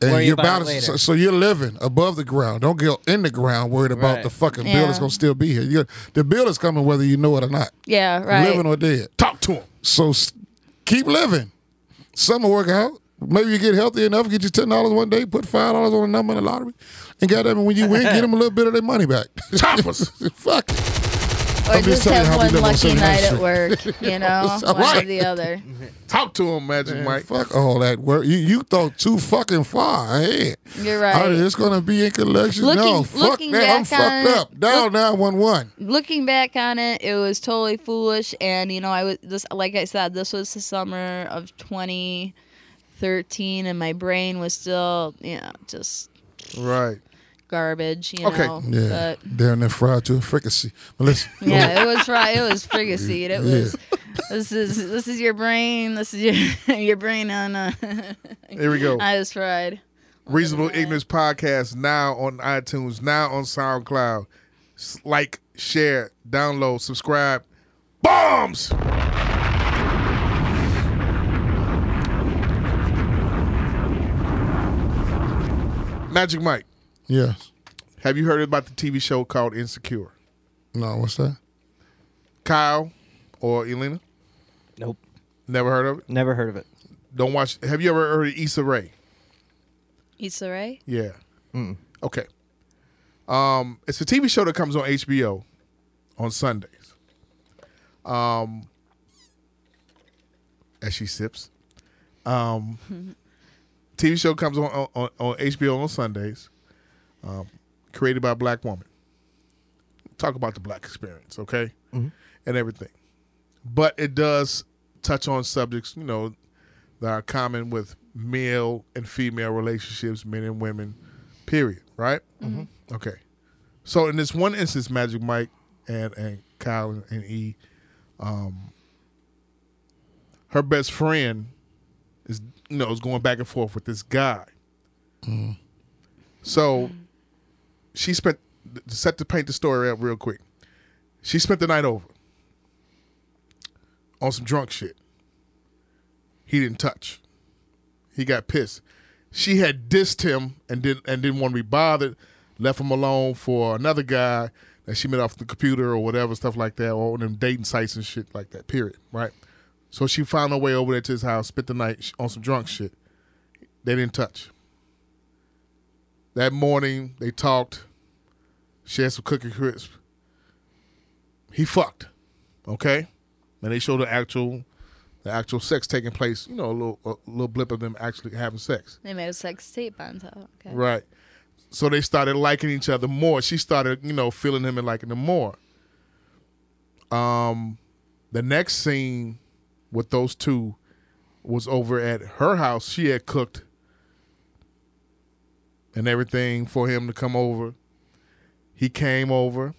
and Worry your about it later. So, so you're living above the ground. Don't get in the ground worried about Right. the fucking bill Yeah. that's gonna still be here. you the bill is coming whether you know it or not, Yeah, right. living or dead. Talk to him. So s- keep living. Some will work out. Maybe you get healthy enough, get you ten dollars one day, put five dollars on a number in the lottery, and goddamn it, when you win, get them a little bit of their money back. Toppers. Fuck. Or just just telling you have one lucky night at work. You know, It's all one or right. the other. Talk to him, Magic Man, Mike. fuck all that work. You you thought too fucking far ahead. You're Oh, right. it's gonna be in collection. no, fuck that. I'm fucked it, up. Dial nine one one. looking back on it, it was totally foolish. And you know, I was this, like I said, this was the summer of 2013, and my brain was still, you know, just Right. Garbage. You Okay. know, Yeah, but down there fried to a fricassee. But listen, yeah, it was right. It was fricassee. It was. This is this is your brain. This is your your brain on. Uh, Here we go. I was fried. Reasonable Ignorance Podcast now on iTunes, now on SoundCloud. Like, share, download, subscribe. Bombs! Magic Mike, yes. have you heard about the TV show called Insecure? No, what's that? Kyle or Elena? Nope, Never heard of it? never heard of it. Don't watch. Have you ever heard of Issa Rae? Issa Rae. Yeah. Okay. Um, it's a TV show that comes on HBO on Sundays. Um, as she sips. Um, TV show comes on, on on HBO on Sundays. Um, created by a black woman. Talk about the black experience, okay, and everything. But it does touch on subjects, you know, that are common with male and female relationships, men and women, period, right? Mm-hmm. Okay. So in this one instance, Magic Mike and, and Kyle and, and E, um, her best friend is you know is going back and forth with this guy. So she spent set to paint the story up real quick. She spent the night over on some drunk shit. He didn't touch. He got pissed. She had dissed him and didn't and didn't want to be bothered. Left him alone for another guy that she met off the computer or whatever stuff like that, or on them dating sites and shit like that. Period. Right. So she found her way over there to his house, spent the night on some drunk shit. They didn't touch. That morning they talked. She had some cookie crisp. He fucked. Okay? And they showed the actual the actual sex taking place, you know, a little a little blip of them actually having sex. They made a sex tape on top. Okay. Right. So they started liking each other more. She started, you know, feeling him and liking him more. Um, the next scene with those two was over at her house. She had cooked and everything for him to come over. He came over.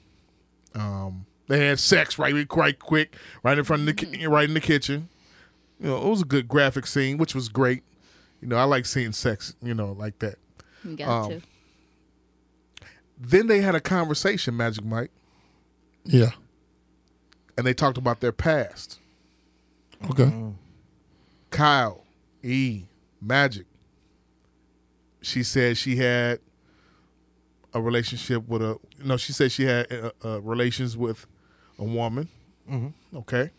Um, they had sex right, quite quick, right in front of the, ki- right in the kitchen. You know, it was a good graphic scene, which was great. You know, I like seeing sex, you know, like that. You got Um, to. Then they had a conversation, Magic Mike, Yeah. and they talked about their past. Okay. Kyle, E, Magic. She said she had a relationship with a no. She said she had uh, uh, relations with a woman. Okay.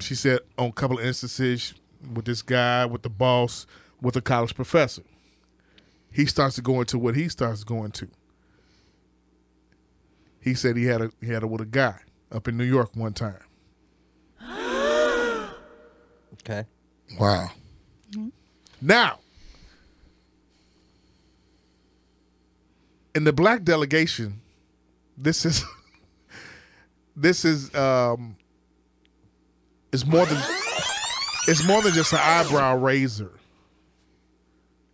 She said on a couple of instances with this guy, with the boss, with a college professor. He starts to go into what he starts going to. He said he had a he had a with a guy up in New York one time. Okay. Wow. Now, in the black delegation, this is this is um it's more than it's more than just an eyebrow raiser.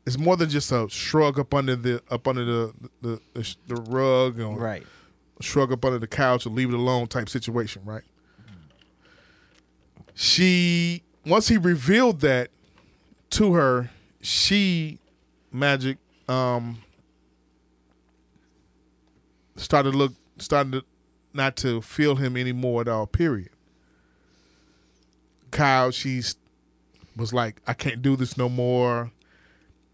It's more than just a shrug up under the up under the the the, the rug or Right. shrug up under the couch and leave it alone type situation, right? She once he revealed that to her, she magic um started to look started to not to feel him anymore at all, period. Kyle, she's was like, I can't do this no more.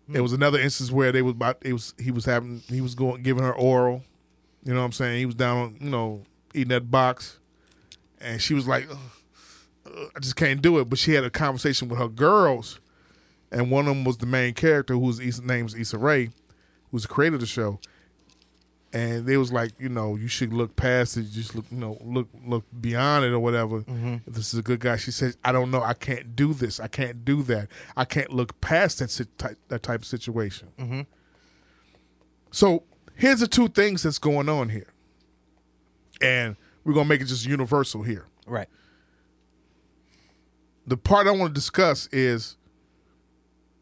There was another instance where they was about it was he was having he was going giving her oral. You know what I'm saying? He was down on, you know, eating that box. And she was like, "Ugh, ugh, I just can't do it. But she had a conversation with her girls. And one of them was the main character, whose Issa, name's Issa Rae, who's the creator of the show. And they was like, you know, you should look past it, just look, you know, look look beyond it or whatever. Mm-hmm. If this is a good guy, she says, I don't know, I can't do this, I can't do that, I can't look past that type, that type of situation. Mm-hmm. So here's the two things that's going on here, and we're gonna make it just universal here. Right. The part I want to discuss is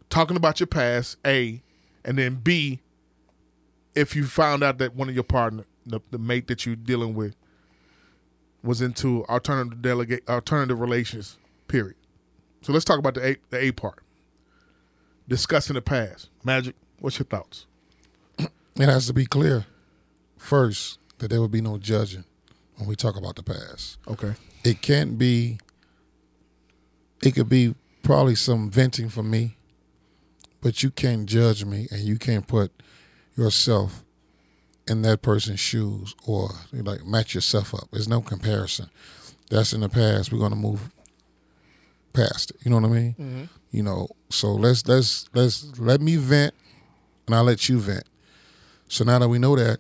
talking about your past, A, and then B, if you found out that one of your partner, the, the mate that you're dealing with, was into alternative delegate alternative relations. Period. So let's talk about the A the A part. Discussing the past. Magic, what's your thoughts? It has to be clear first that there will be no judging when we talk about the past. Okay. It can't be, it could be probably some venting for me, but you can't judge me and you can't put yourself in that person's shoes or like match yourself up. There's no comparison. That's in the past. We're going to move past it. You know what I mean? Mm-hmm. You know, so let's let's let's let me vent and I'll let you vent. So now that we know that,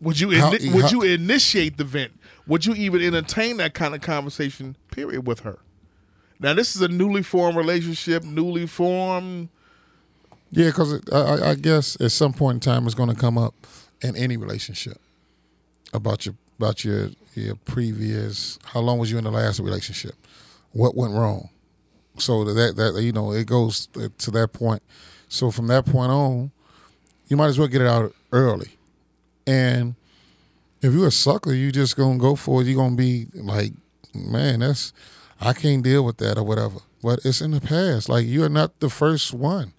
Would you How- ini- would how- you initiate the vent? Would you even entertain that kind of conversation? Period with her. Now this is a newly formed relationship, newly formed. Yeah, because I, I- guess at some point in time it's going to come up in any relationship about your about your your previous. How long was you in the last relationship? What went wrong? So that that you know it goes to that point. So from that point on, you might as well get it out early. And if you're a sucker, you just gonna go for it. You're gonna be like, man, that's I can't deal with that or whatever. But it's in the past. Like you're not the first one.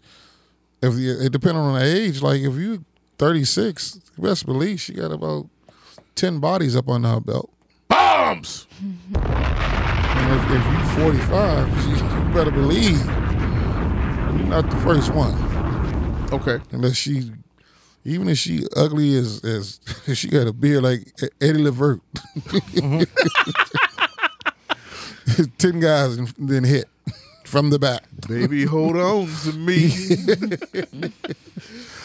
If you, it depending on the age, like if you 36, best believe she got about 10 bodies up on her belt. Bombs. And if, if you 45, you better believe you're not the first one. Okay. Unless she, even if she ugly as, as she got a beard like Eddie Levert. Mm-hmm. 10 guys and then hit from the back. Baby, hold on to me.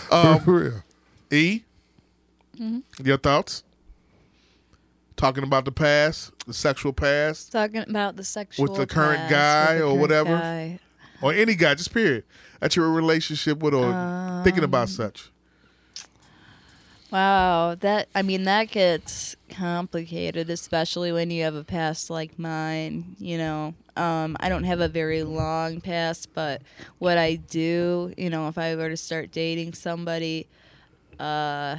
For real. E, your thoughts? Talking about the past, the sexual past, Talking about the sexual with the current past, guy the or current whatever? guy. or any guy, just period, that you're in a relationship with or thinking Um, about such. Wow, that I mean that gets complicated, especially when you have a past like mine. You know, um, I don't have a very long past, but what I do, you know, if I were to start dating somebody, uh,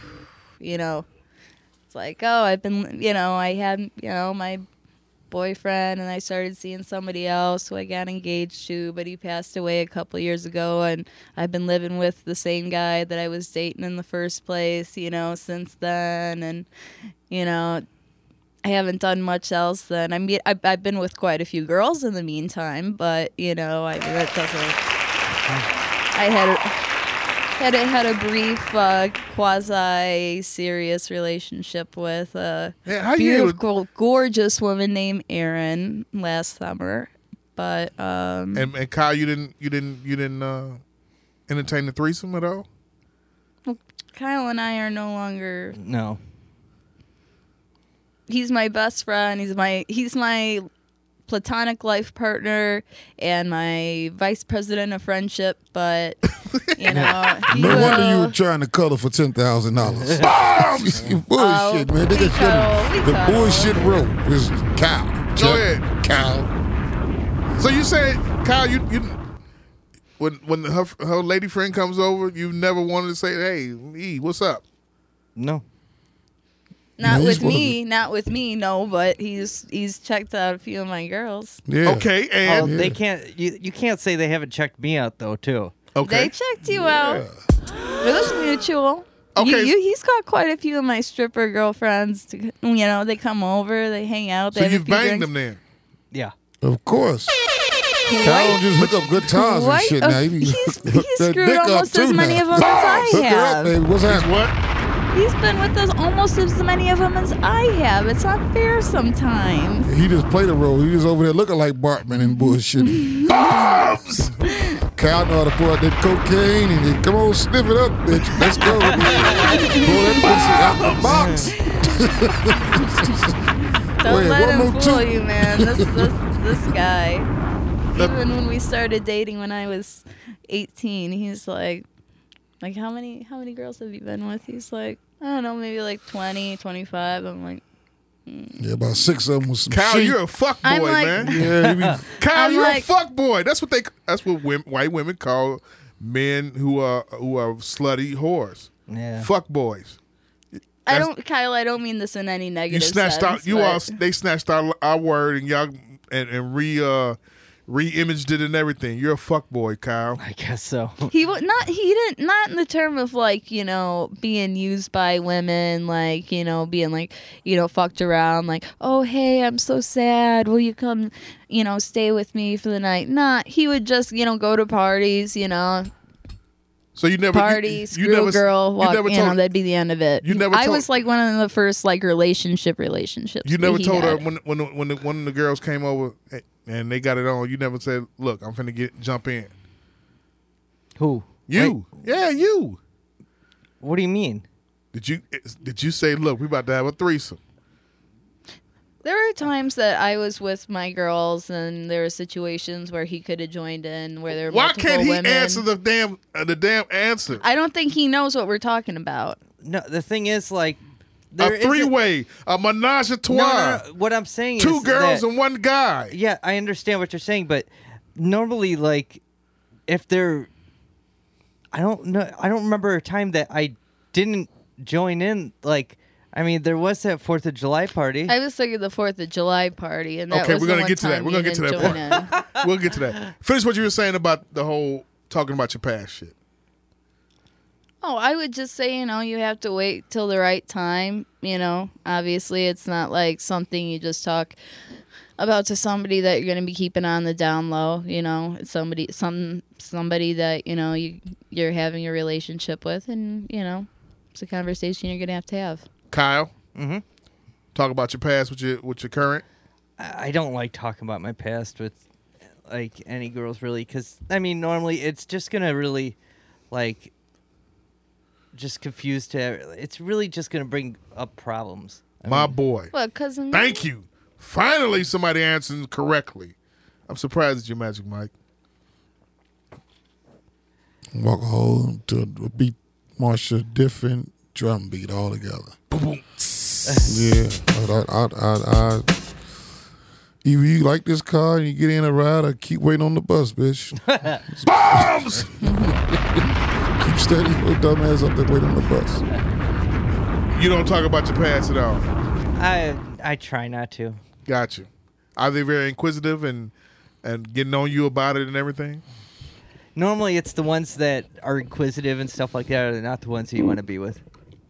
you know, it's like, oh, I've been, you know, I had, you know, my boyfriend and I started seeing somebody else who I got engaged to, but he passed away a couple years ago and I've been living with the same guy that I was dating in the first place, you know, since then and you know, I haven't done much else then. I mean I've, I've been with quite a few girls in the meantime, but you know, I mean that doesn't I had a had a, had a brief uh, quasi serious relationship with a Yeah, how you beautiful, gorgeous woman named Erin last summer. But um, And, and Kyle, you didn't, you didn't, you didn't uh, entertain the threesome at all. Kyle and I are no longer. No. He's my best friend. He's my he's my platonic life partner and my vice president of friendship. But you know, he No wonder you were trying to color for ten thousand dollars. bullshit, Oh, man. They we got cuddle, we the cuddle. bullshit rope is cow. Go ahead. Cow. So you said, Kyle, you, you when when her her lady friend comes over, you never wanted to say, "Hey, E, what's up?" No. Not he's with me, not with me. No, but he's he's checked out a few of my girls. Yeah. Okay, Oh, and they can't. You, you can't say they haven't checked me out though, too. okay, They checked you out. It was mutual. Okay. You, you, he's got quite a few of my stripper girlfriends. To, you know, they come over, they hang out. They so have a you've few banged drinks. them then. Yeah. Of course. Kyle don't just hook up good times and Quite shit a- now. He be he's, hook that screwed dick up almost as many now. of them as I Hook her up, have. baby. What's happening? What? He's been with us almost as many of them as I have. It's not fair sometimes. He just played a role. He was over there looking like Bartman and bullshit. Bombs. Kyle know how to pull out that cocaine and then come on, sniff it up, bitch. Let's go. pull that pussy out the box. Don't Wait, let him fool two. you, man. This this this guy. Even when we started dating when I was 18, he's like, like how many how many girls have you been with? He's like, I don't know, maybe like 20, 25. I'm like, Yeah, about six of them was some Kyle, sheep. you're a fuck boy, I'm like- man. yeah, he be, Kyle, I'm you're like- a fuck boy. That's what they. That's what women, white women call men who are who are slutty whores. Yeah. Fuck boys. I don't, Kyle. I don't mean this in any negative. You snatched sense, out. You but- all. They snatched our, our word and y'all and, and re uh re-imaged it and everything. You're a fuck boy, Kyle. I guess so. He would not. He didn't. Not in the term of like you know being used by women, like you know being like you know fucked around, like oh hey I'm so sad, will you come, you know stay with me for the night? Not. He would just you know go to parties, you know So you never party, you, you screw never, a girl, walk. You You, never know told. that'd be the end of it. You never I was like one of the first like relationship relationships. you that never he told her when when when the, one of the girls came over and they got it on. You never said, "Look, I'm finna get jump in." Who? You, yeah, you. What do you mean? Did you did you say, look, we about to have a threesome? There are times that I was with my girls, and there were situations where he could have joined in, where there were Why can't he women. answer the damn uh, the damn answer? I don't think he knows what we're talking about. No, the thing is, like, A there isn't- three way, a menage a trois, no, no, What I'm saying is two girls that- and one guy. Yeah, I understand what you're saying, but normally, like, if they're, I don't know, I don't remember a time that I didn't join in. Like, I mean, there was that Fourth of July party. I was thinking the Fourth of July party, and that Okay, was we're gonna one get to that. We're gonna get to that join we'll get to that. Finish what you were saying about the whole talking about your past shit. Oh, I would just say, you know, you have to wait till the right time. You know, obviously, it's not like something you just talk about to somebody that you're going to be keeping on the down low. You know, it's somebody, some somebody that you know you you're having a relationship with, and you know, it's a conversation you're going to have to have. Kyle, mm-hmm. talk about your past with your with your current. I I don't like talking about my past with like any girls really, because I mean, normally it's just gonna really like just confused to. It's really just gonna bring up problems. I My mean, boy. What, cousin? Thank you. Finally, somebody answering correctly. I'm surprised at your magic, Mike. Walk home to a beat, march a different drum beat altogether. yeah, I, I, I, I, either you like this car and you get in a ride, or keep waiting on the bus, bitch. Bombs. keep steady, your dumb ass up there waiting on the bus. You don't talk about your past at all. I I try not to. Got you. Are they very inquisitive and and getting on you about it and everything? Normally, it's the ones that are inquisitive and stuff like that, are not the ones that you want to be with.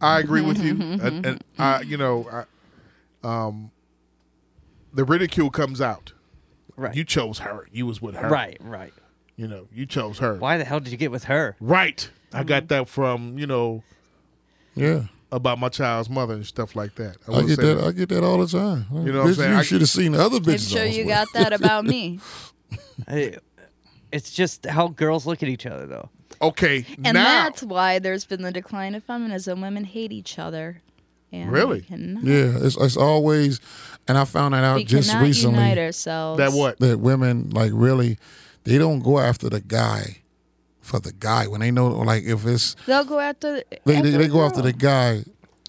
I agree with you, and, and I, you know, I, um, the ridicule comes out. Right. You chose her. You was with her. Right, right. You know, you chose her. Why the hell did you get with her? Right. I got mm-hmm. that from you know Yeah. about my child's mother and stuff like that. I will get say that. I get that all the time. You know what I'm saying? You should have seen the other I'm sure you got that about me. I, it's just how girls look at each other, though. Okay, And now that's why there's been the decline of feminism. Women hate each other. And Really? Yeah, it's, it's always, and I found that out we just cannot recently. unite ourselves. that what? that women like really they don't go after the guy for the guy when they know like if it's They'll go after. they after they, they go after the guy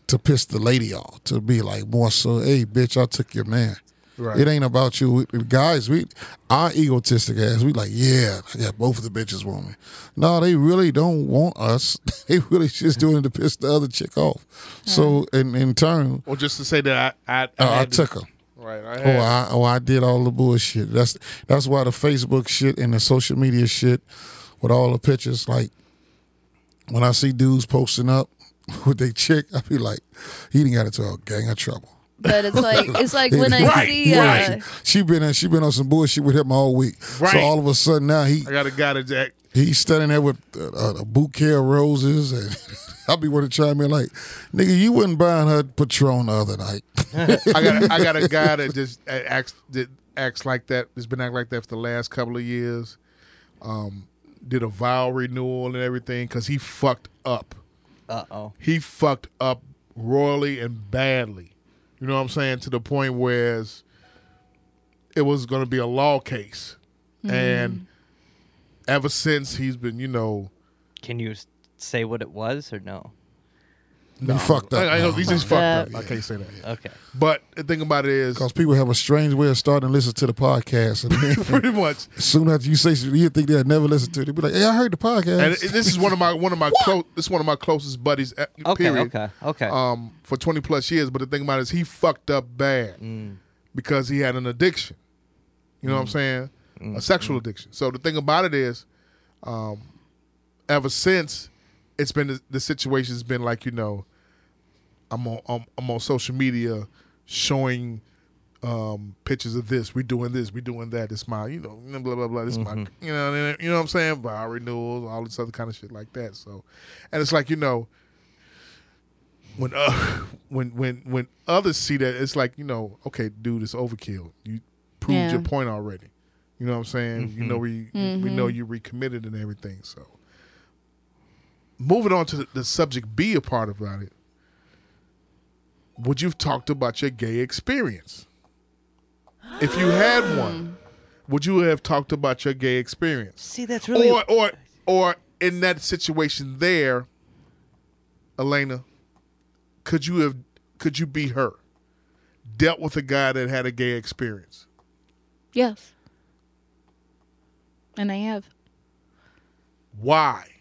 to piss the lady off to be like more so hey bitch I took your man Right. it ain't about you We- guys we our egotistic ass we like yeah I got both of the bitches want me no they really don't want us they really just doing it to piss the other chick off so in in turn Or just to say that I I, uh, I had to- took her right. I Oh, I oh I did all the bullshit. That's that's why the Facebook shit and the social media shit with all the pictures. Like when I see dudes posting up with their chick, I be like, he didn't got into a gang of trouble. But it's like it's like when I Right, see. Uh, right. She been in, she been on some bullshit with him all week. Right. So all of a sudden now he I got a guy that Jack. he's standing there with a, a bouquet of roses and. I'll be wanting to chime in like, nigga, you wasn't buying her Patron the other night. I got I got a guy that just acts that acts like that. Has been acting like that for the last couple of years. Um, did a vow renewal and everything because he fucked up. Uh oh. He fucked up royally and badly. You know what I'm saying? To the point where it was going to be a law case, and ever since he's been, you know, Can you say what it was or no? He fucked up. I, I know these he's just fucked up. I can't say that. Okay. But the thing about it is, Because people have a strange way of starting to listen to the podcast. And then pretty much as soon after you say something, you think they'll never listen to it. They'll be like, hey, I heard the podcast. and this is one of my one of my close this is one of my closest buddies. uh, Okay. period, Okay. Okay. Um, for twenty plus years. But the thing about it is, he fucked up bad Mm. because he had an addiction. You know what I'm saying? A sexual addiction. So the thing about it is, um, ever since it's been the, the situation's been like you know, I'm on I'm, I'm on social media showing um, pictures of this. We're doing this. We're doing that. It's my, you know, blah blah blah. This my, you know, you know what I'm saying? Vow renewals, all this other kind of shit like that. So, and it's like you know, when uh, when when when others see that, it's like you know, okay, dude, it's overkill. You proved Yeah. your point already. You know what I'm saying? You know we we know you recommitted and everything. So, moving on to the, the subject B a part about it. Would you've talked about your gay experience? If you had one, would you have talked about your gay experience? See, that's really or or or in that situation there, Elena, could you have could you be her? Dealt with a guy that had a gay experience. Yes. And I have. Why?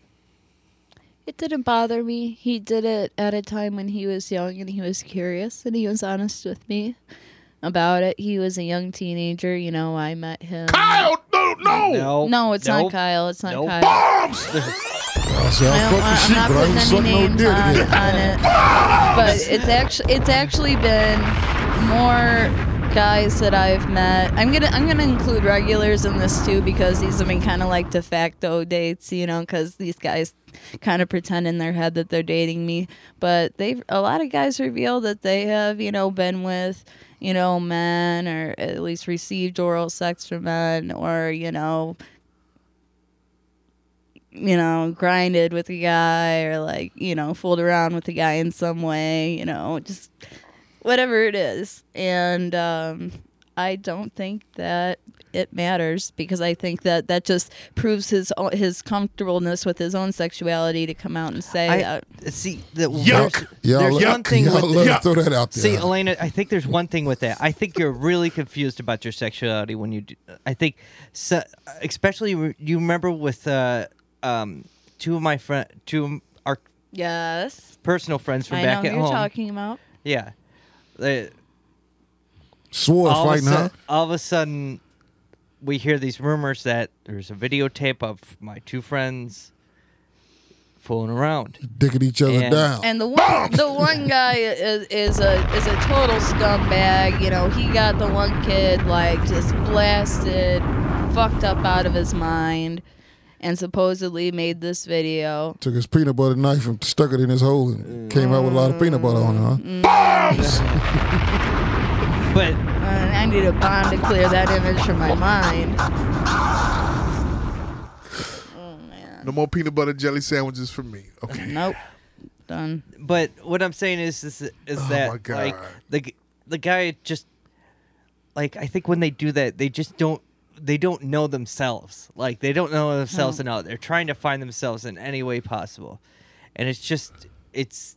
It didn't bother me. He did it at a time when he was young and he was curious and he was honest with me about it. He was a young teenager, you know, I met him. Kyle, no, no, no, No, it's Nope. not Kyle. It's not Nope. Kyle. bombs. I said, I I don't, fuck the I'm not putting any suck no names on, on it. But it's actually it's actually been more guys that I've met. I'm gonna I'm gonna include regulars in this too because these have been kind of like de facto dates, you know, because these guys kind of pretend in their head that they're dating me. But they've a lot of guys reveal that they have you know been with you know men or at least received oral sex from men or you know you know, grinded with a guy or like, you know, fooled around with a guy in some way, you know, just whatever it is. And um, I don't think that it matters because I think that that just proves his o- his comfortableness with his own sexuality to come out and say I that. see that. Yuck. Y'all, There's let, one thing y'all with let the- throw that out there. See, Elena, I think there's one thing with that. I think you're really confused about your sexuality when you do. I think, so, especially you remember with uh, um, two of my friend, two of our Yes, personal friends from I back know at you're home. talking about. Yeah, They- Swore all, of a fighting, huh? sudden, all of a sudden, we hear these rumors that there's a videotape of my two friends fooling around. Dicking each other And- down. And the one, the one guy is, is a is a total scumbag. You know, he got the one kid like just blasted, fucked up out of his mind, and supposedly made this video. Took his peanut butter knife and stuck it in his hole and came out with a lot of peanut butter on it, huh? Mm-hmm. But And I need a bomb to clear that image from my mind. Oh man. No more peanut butter jelly sandwiches for me. Okay. Nope. Done. but what I'm saying is is, is Oh that like the the guy just like I think when they do that they just don't they don't know themselves like they don't know themselves Hmm. enough they're trying to find themselves in any way possible and it's just it's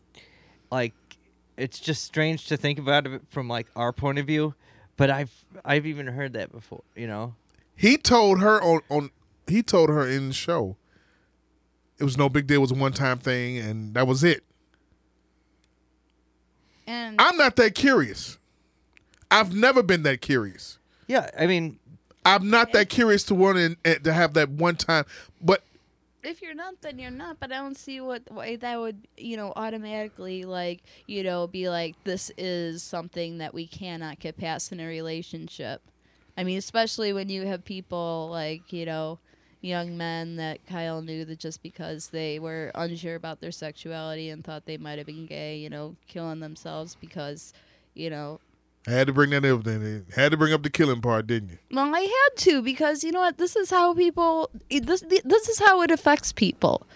like it's just strange to think about it from like our point of view but I've I've even heard that before you know He told her on on he told her in the show it was no big deal, it was a one time thing, and that was it. And I'm not that curious. I've never been that curious. yeah I mean I'm not that curious to want in, eh, to have that one time. But if you're not, then you're not. But I don't see what why that would, you know, automatically like, you know, be like this is something that we cannot get past in a relationship. I mean, especially when you have people like, you know, young men that Kyle knew that just because they were unsure about their sexuality and thought they might have been gay, you know, killing themselves because, you know, I had to bring that up. Then had to bring up the killing part, didn't you? Well, I had to because you know what? This is how people. This this is how it affects people.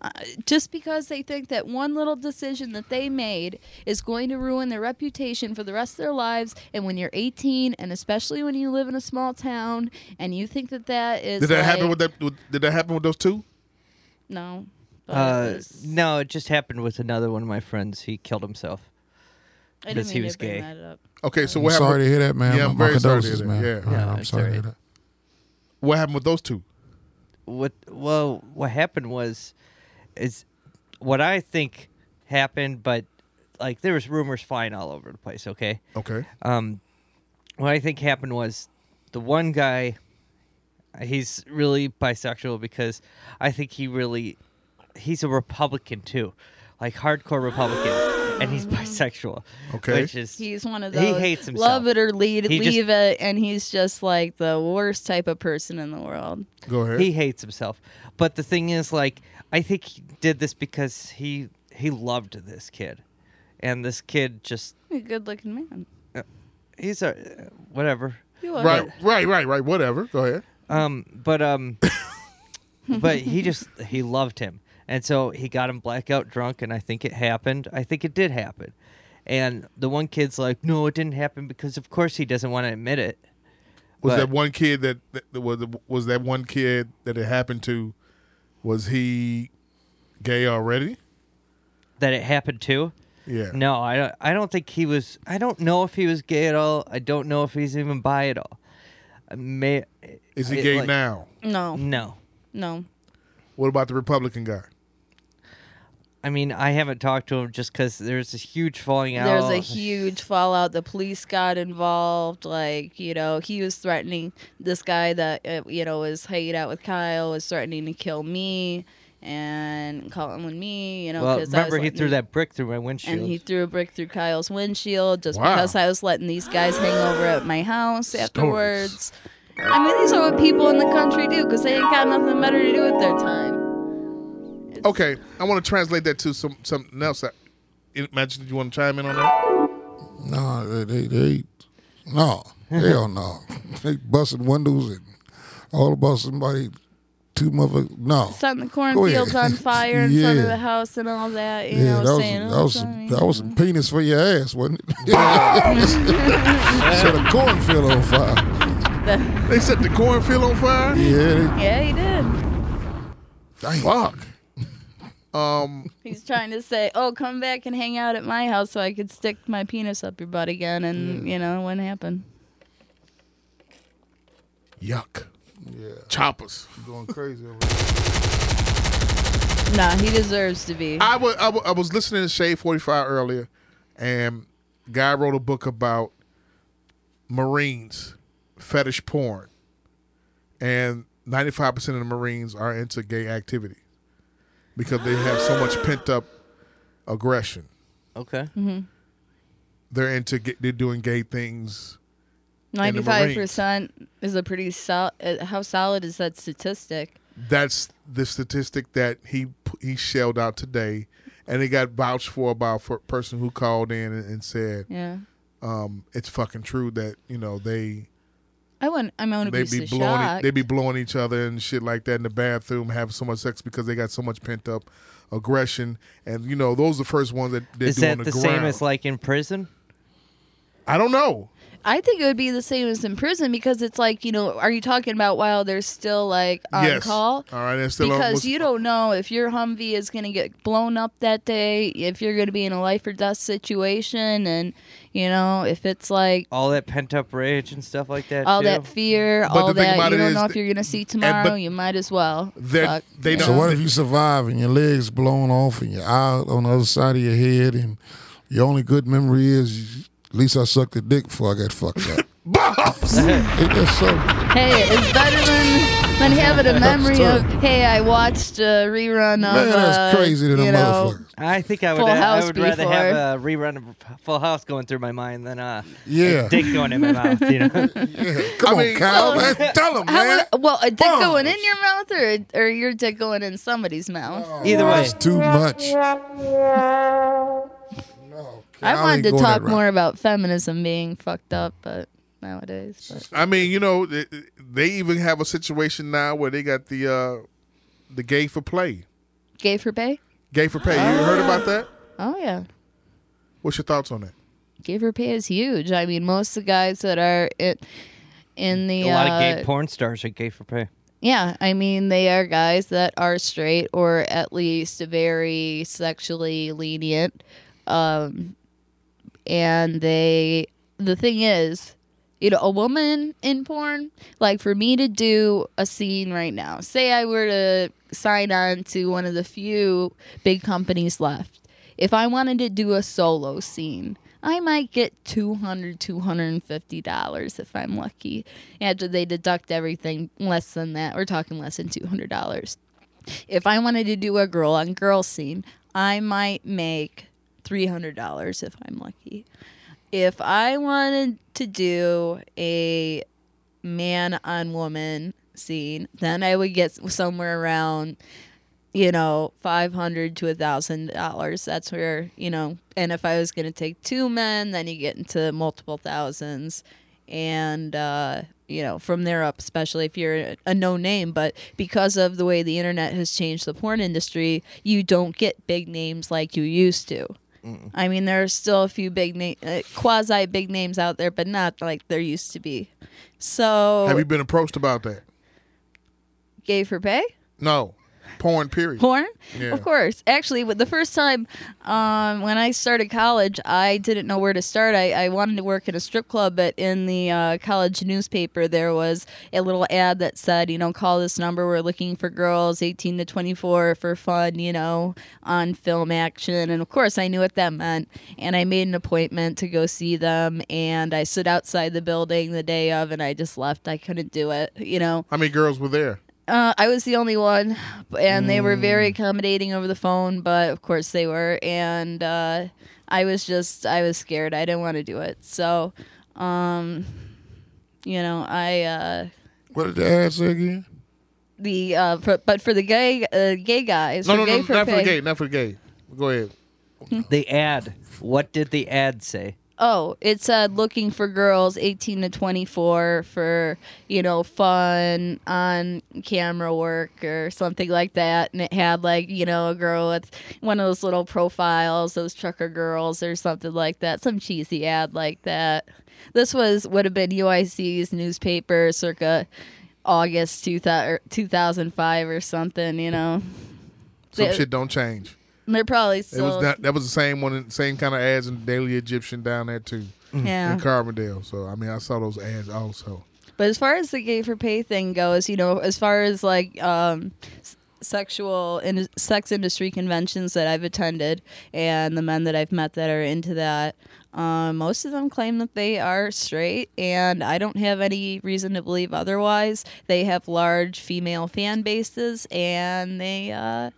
Uh, just because they think that one little decision that they made is going to ruin their reputation for the rest of their lives, and when you're 18, and especially when you live in a small town, and you think that that is Did that happen with that? With, did that happen with those two? No. but it uh was- no it just happened with another one of my friends he killed himself I didn't because he mean to was bring gay. that up. Okay, so I'm what sorry happened? to hear that, man. Yeah, I'm my very sorry to hear condolences, that. man. Yeah. I'm it's sorry to hear that. What happened with those two? what well what happened was is what I think happened, but like there was rumors flying all over the place. Okay, Okay. um, what I think happened was the one guy, he's really bisexual because I think he really, he's a Republican too, like hardcore Republican, and he's bisexual. Okay. which is He's one of those. He hates himself. love it or leave, He just- leave it, and he's just like the worst type of person in the world. Go ahead. he hates himself. But the thing is, like, I think he did this because he he loved this kid, and this kid just A good looking man. he's a whatever. You are. right, right, right, right. Whatever. Go ahead. Um, but um, but he just he loved him, And so he got him blackout drunk, and I think it happened. I think it did happen. And the one kid's like, no, it didn't happen because, of course, he doesn't want to admit it. Was But- that one kid that, that was was that one kid that it happened to? Was he gay already? That it happened to? Yeah. No, I don't. I don't think he was. I don't know if he was gay at all. I don't know if he's even bi at all. I May Is he it, gay like- now? No, No. no. What about the Republican guy? I mean, I haven't talked to him just because there's a huge falling out. There's a huge fallout. The police got involved. Like, you know, he was threatening this guy that, uh, you know, was hanging out with Kyle, was threatening to kill me and calling on me, you know. Well, 'cause I was remember he letting threw him- that brick through my windshield. And he threw a brick through Kyle's windshield just Wow. because I was letting these guys hang over at my house afterwards. I mean, these are what people in the country do because they ain't got nothing better to do with their time. Okay, I want to translate that to some something else. I- Imagine did you want to chime in on that? No, they, they, they no, hell no. They busting windows and all about somebody, two mother, no. Setting the Go ahead. cornfields on fire in front of the house and all that. You Yeah, know, that was, saying, that "Oh, was, sorry." that was some penis for your ass, wasn't it? Set a cornfield on fire. They set the cornfield on fire. Yeah, Yeah, he did. they, dang. Fuck. Um. He's trying to say, "Oh, come back and hang out at my house so I could stick my penis up your butt again," and you know, it wouldn't happen. Yuck. Yeah, Choppers. You going crazy over there. Nah, he deserves to be. I was I wa- I was listening to Shade Forty Five earlier, and guy wrote a book about Marines fetish porn, and ninety five percent of the Marines are into gay activity because they have so much pent up aggression. okay. They're into ga- they're doing gay things. Ninety-five percent is a pretty solid. How solid is that statistic? That's the statistic that he he shelled out today, and it got vouched for by a person who called in and, and said Yeah, um, it's fucking true that you know they I wouldn't. I'm gonna they be, be so blowing shocked. they be blowing each other and shit like that in the bathroom, have so much sex because they got so much pent up aggression, and you know those are the first ones that they Is do that on the, the ground. same as like in prison? I don't know. I think it would be the same as in prison because it's like you know, are you talking about while they're still like on yes. call? All right, still because was- you don't know if your Humvee is going to get blown up that day, if you're going to be in a life or death situation, and you know if it's like All that pent up rage and stuff like that. all too? that fear, But all that you don't know if you're going to see but tomorrow, you might as well. They're- Fuck, they you don't- So know? what if you survive and your legs blown off and you're out on the other side of your head and your only good memory is at least I sucked a dick before I got fucked up. Bombs! Ain't that? Hey, it's better than than having a memory of hey, I watched a rerun of Man, that's uh, crazy to them you know, motherfuckers. I think I would. Full I House would rather have a rerun of Full House going through my mind than uh, Yeah. a dick going in my mouth. You know. Yeah. Come I mean- on, Kyle. man. Tell him, man. mu- well, a dick going in your mouth or or your dick going in somebody's mouth? Either way. That's too much. No, I wanted to talk more about feminism being fucked up, but nowadays, but. I mean, you know, they, they even have a situation now where they got the uh, the gay for play, gay for pay? gay for pay. You heard about that? Oh yeah, What's your thoughts on that? gay for pay is huge. I mean, most of the guys that are in in the a lot uh, of gay porn stars are gay for pay. Yeah, I mean they are guys that are straight or at least very sexually lenient. Um and they the thing is, you know, a woman in porn, like for me to do a scene right now, say I were to sign on to one of the few big companies left. If I wanted to do a solo scene, I might get 200 $250 if I'm lucky. After they deduct everything less than that, we're talking less than $200. If I wanted to do a girl on girl scene, I might make $300 if I'm lucky. If I wanted to do a man on woman scene, then I would get somewhere around you know, five hundred to a thousand dollars. That's where you know. And if I was going to take two men, then you get into multiple thousands. And uh, you know, from there up, especially if you're a, a no name. But because of the way the internet has changed the porn industry, you don't get big names like you used to. I mean, there are still a few big name, uh, quasi big names out there, but not like there used to be. So, Have you been approached about that? gay for pay? No, porn. Period. Porn? Yeah. Of course. Actually, the first time um, when I started college, I didn't know where to start. I, I wanted to work in a strip club, but in the uh, college newspaper, there was a little ad that said, you know, call this number. We're looking for girls 18 to 24 for fun, you know, on film action. And of course, I knew what that meant. And I made an appointment to go see them. And I stood outside the building the day of, and I just left. I couldn't do it, you know. How many girls were there? Uh, I was the only one, and they were very Mm. accommodating over the phone. But of course they were, and uh, I was just I was scared. I didn't want to do it. So, um, you know, I uh, What did the ad say again? the uh, for, but for the gay uh, gay guys, No, for no, gay no, for not for the pay- gay. Not for the gay. Go ahead. The ad. What did the ad say? Oh, it said looking for girls 18 to 24 for, you know, fun on camera work or something like that. And it had like, you know, a girl with one of those little profiles, those trucker girls or something like that. Some cheesy ad like that. This was, would have been UIC's newspaper circa August 2000, er, 2005 or something, you know. Some shit don't change. They're probably It was that. That was the same one. Same kind of ads in Daily Egyptian down there too yeah. in Carbondale. So I mean, I saw those ads also. But as far as the gay for pay thing goes, you know, as far as like um, sexual and sex industry conventions that I've attended and the men that I've met that are into that, um, most of them claim that they are straight, and I don't have any reason to believe otherwise. They have large female fan bases, and they uh,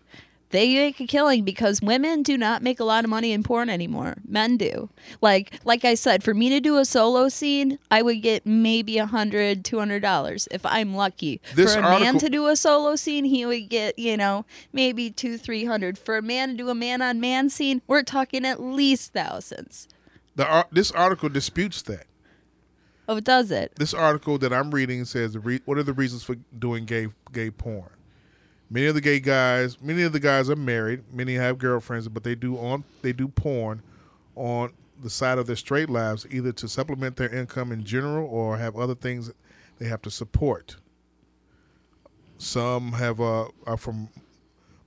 they make a killing because women do not make a lot of money in porn anymore. Men do. Like like I said, for me to do a solo scene, I would get maybe a hundred, two hundred dollars if I'm lucky. This for a man to do a solo scene, he would get you know maybe two, three hundred. For a man to do a man on man scene, we're talking at least thousands. The ar- this article disputes that. Oh, does it? This article that I'm reading says re- what are the reasons for doing gay gay porn. Many of the gay guys, many of the guys are married. Many have girlfriends, but they do on they do porn on the side of their straight lives, either to supplement their income in general or have other things they have to support. Some have uh, are from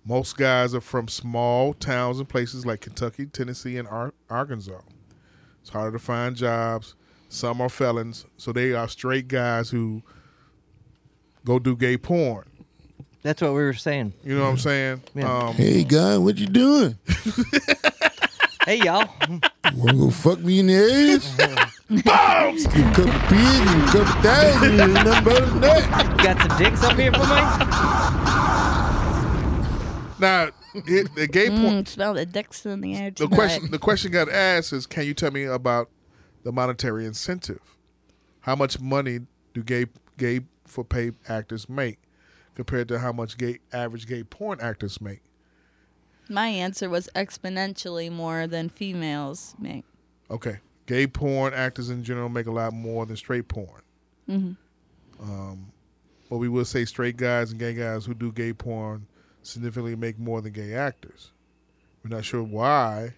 most guys are from small towns and places like Kentucky, Tennessee, and Ar- Arkansas. It's harder to find jobs. Some are felons, so they are straight guys who go do gay porn. That's what we were saying. You know what I'm saying? Yeah. Um, Hey, guy, what you doing? Hey, y'all. Wanna go fuck me in the ass? Bombs! You a couple of pigs and a couple of thighs and nothing better than that. Got some dicks up here for me? now, it, the gay porn. Mm, smell the dicks in the air. The question, the question got asked is, can you tell me about the monetary incentive? How much money do gay gay for pay actors make compared to how much gay average gay porn actors make? My answer was exponentially more than females make. Okay, gay porn actors in general make a lot more than straight porn. Mm-hmm. Um, but we will say straight guys and gay guys who do gay porn significantly make more than gay actors. We're not sure why,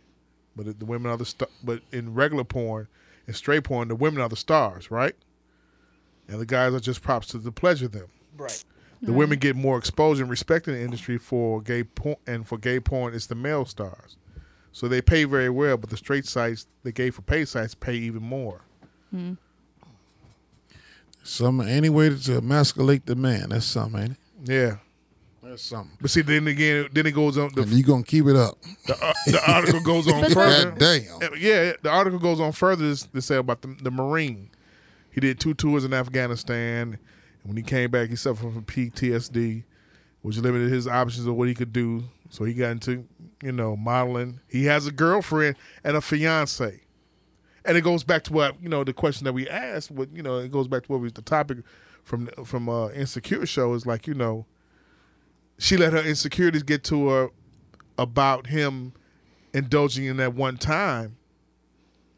but the women are the st- but in regular porn and straight porn, the women are the stars, right? And the guys are just props to, to pleasure them. Right. The women get more exposure and respect in the industry for gay porn, and for gay porn, it's the male stars. So they pay very well, but the straight sites, the gay for pay sites, pay even more. Some any way to emasculate the man. That's something, ain't it? Yeah, That's something. but see, then again, then it goes on. The, And you gonna keep it up. the, uh, the article goes on further. God damn. Yeah, the article goes on further to, to say about the, the Marine. He did two tours in Afghanistan. When he came back, he suffered from PTSD, which limited his options of what he could do. So he got into, you know, modeling. He has a girlfriend and a fiance. And it goes back to what, you know, the question that we asked, what, you know, it goes back to what was the topic from from uh Insecure show is like, you know, she let her insecurities get to her about him indulging in that one time.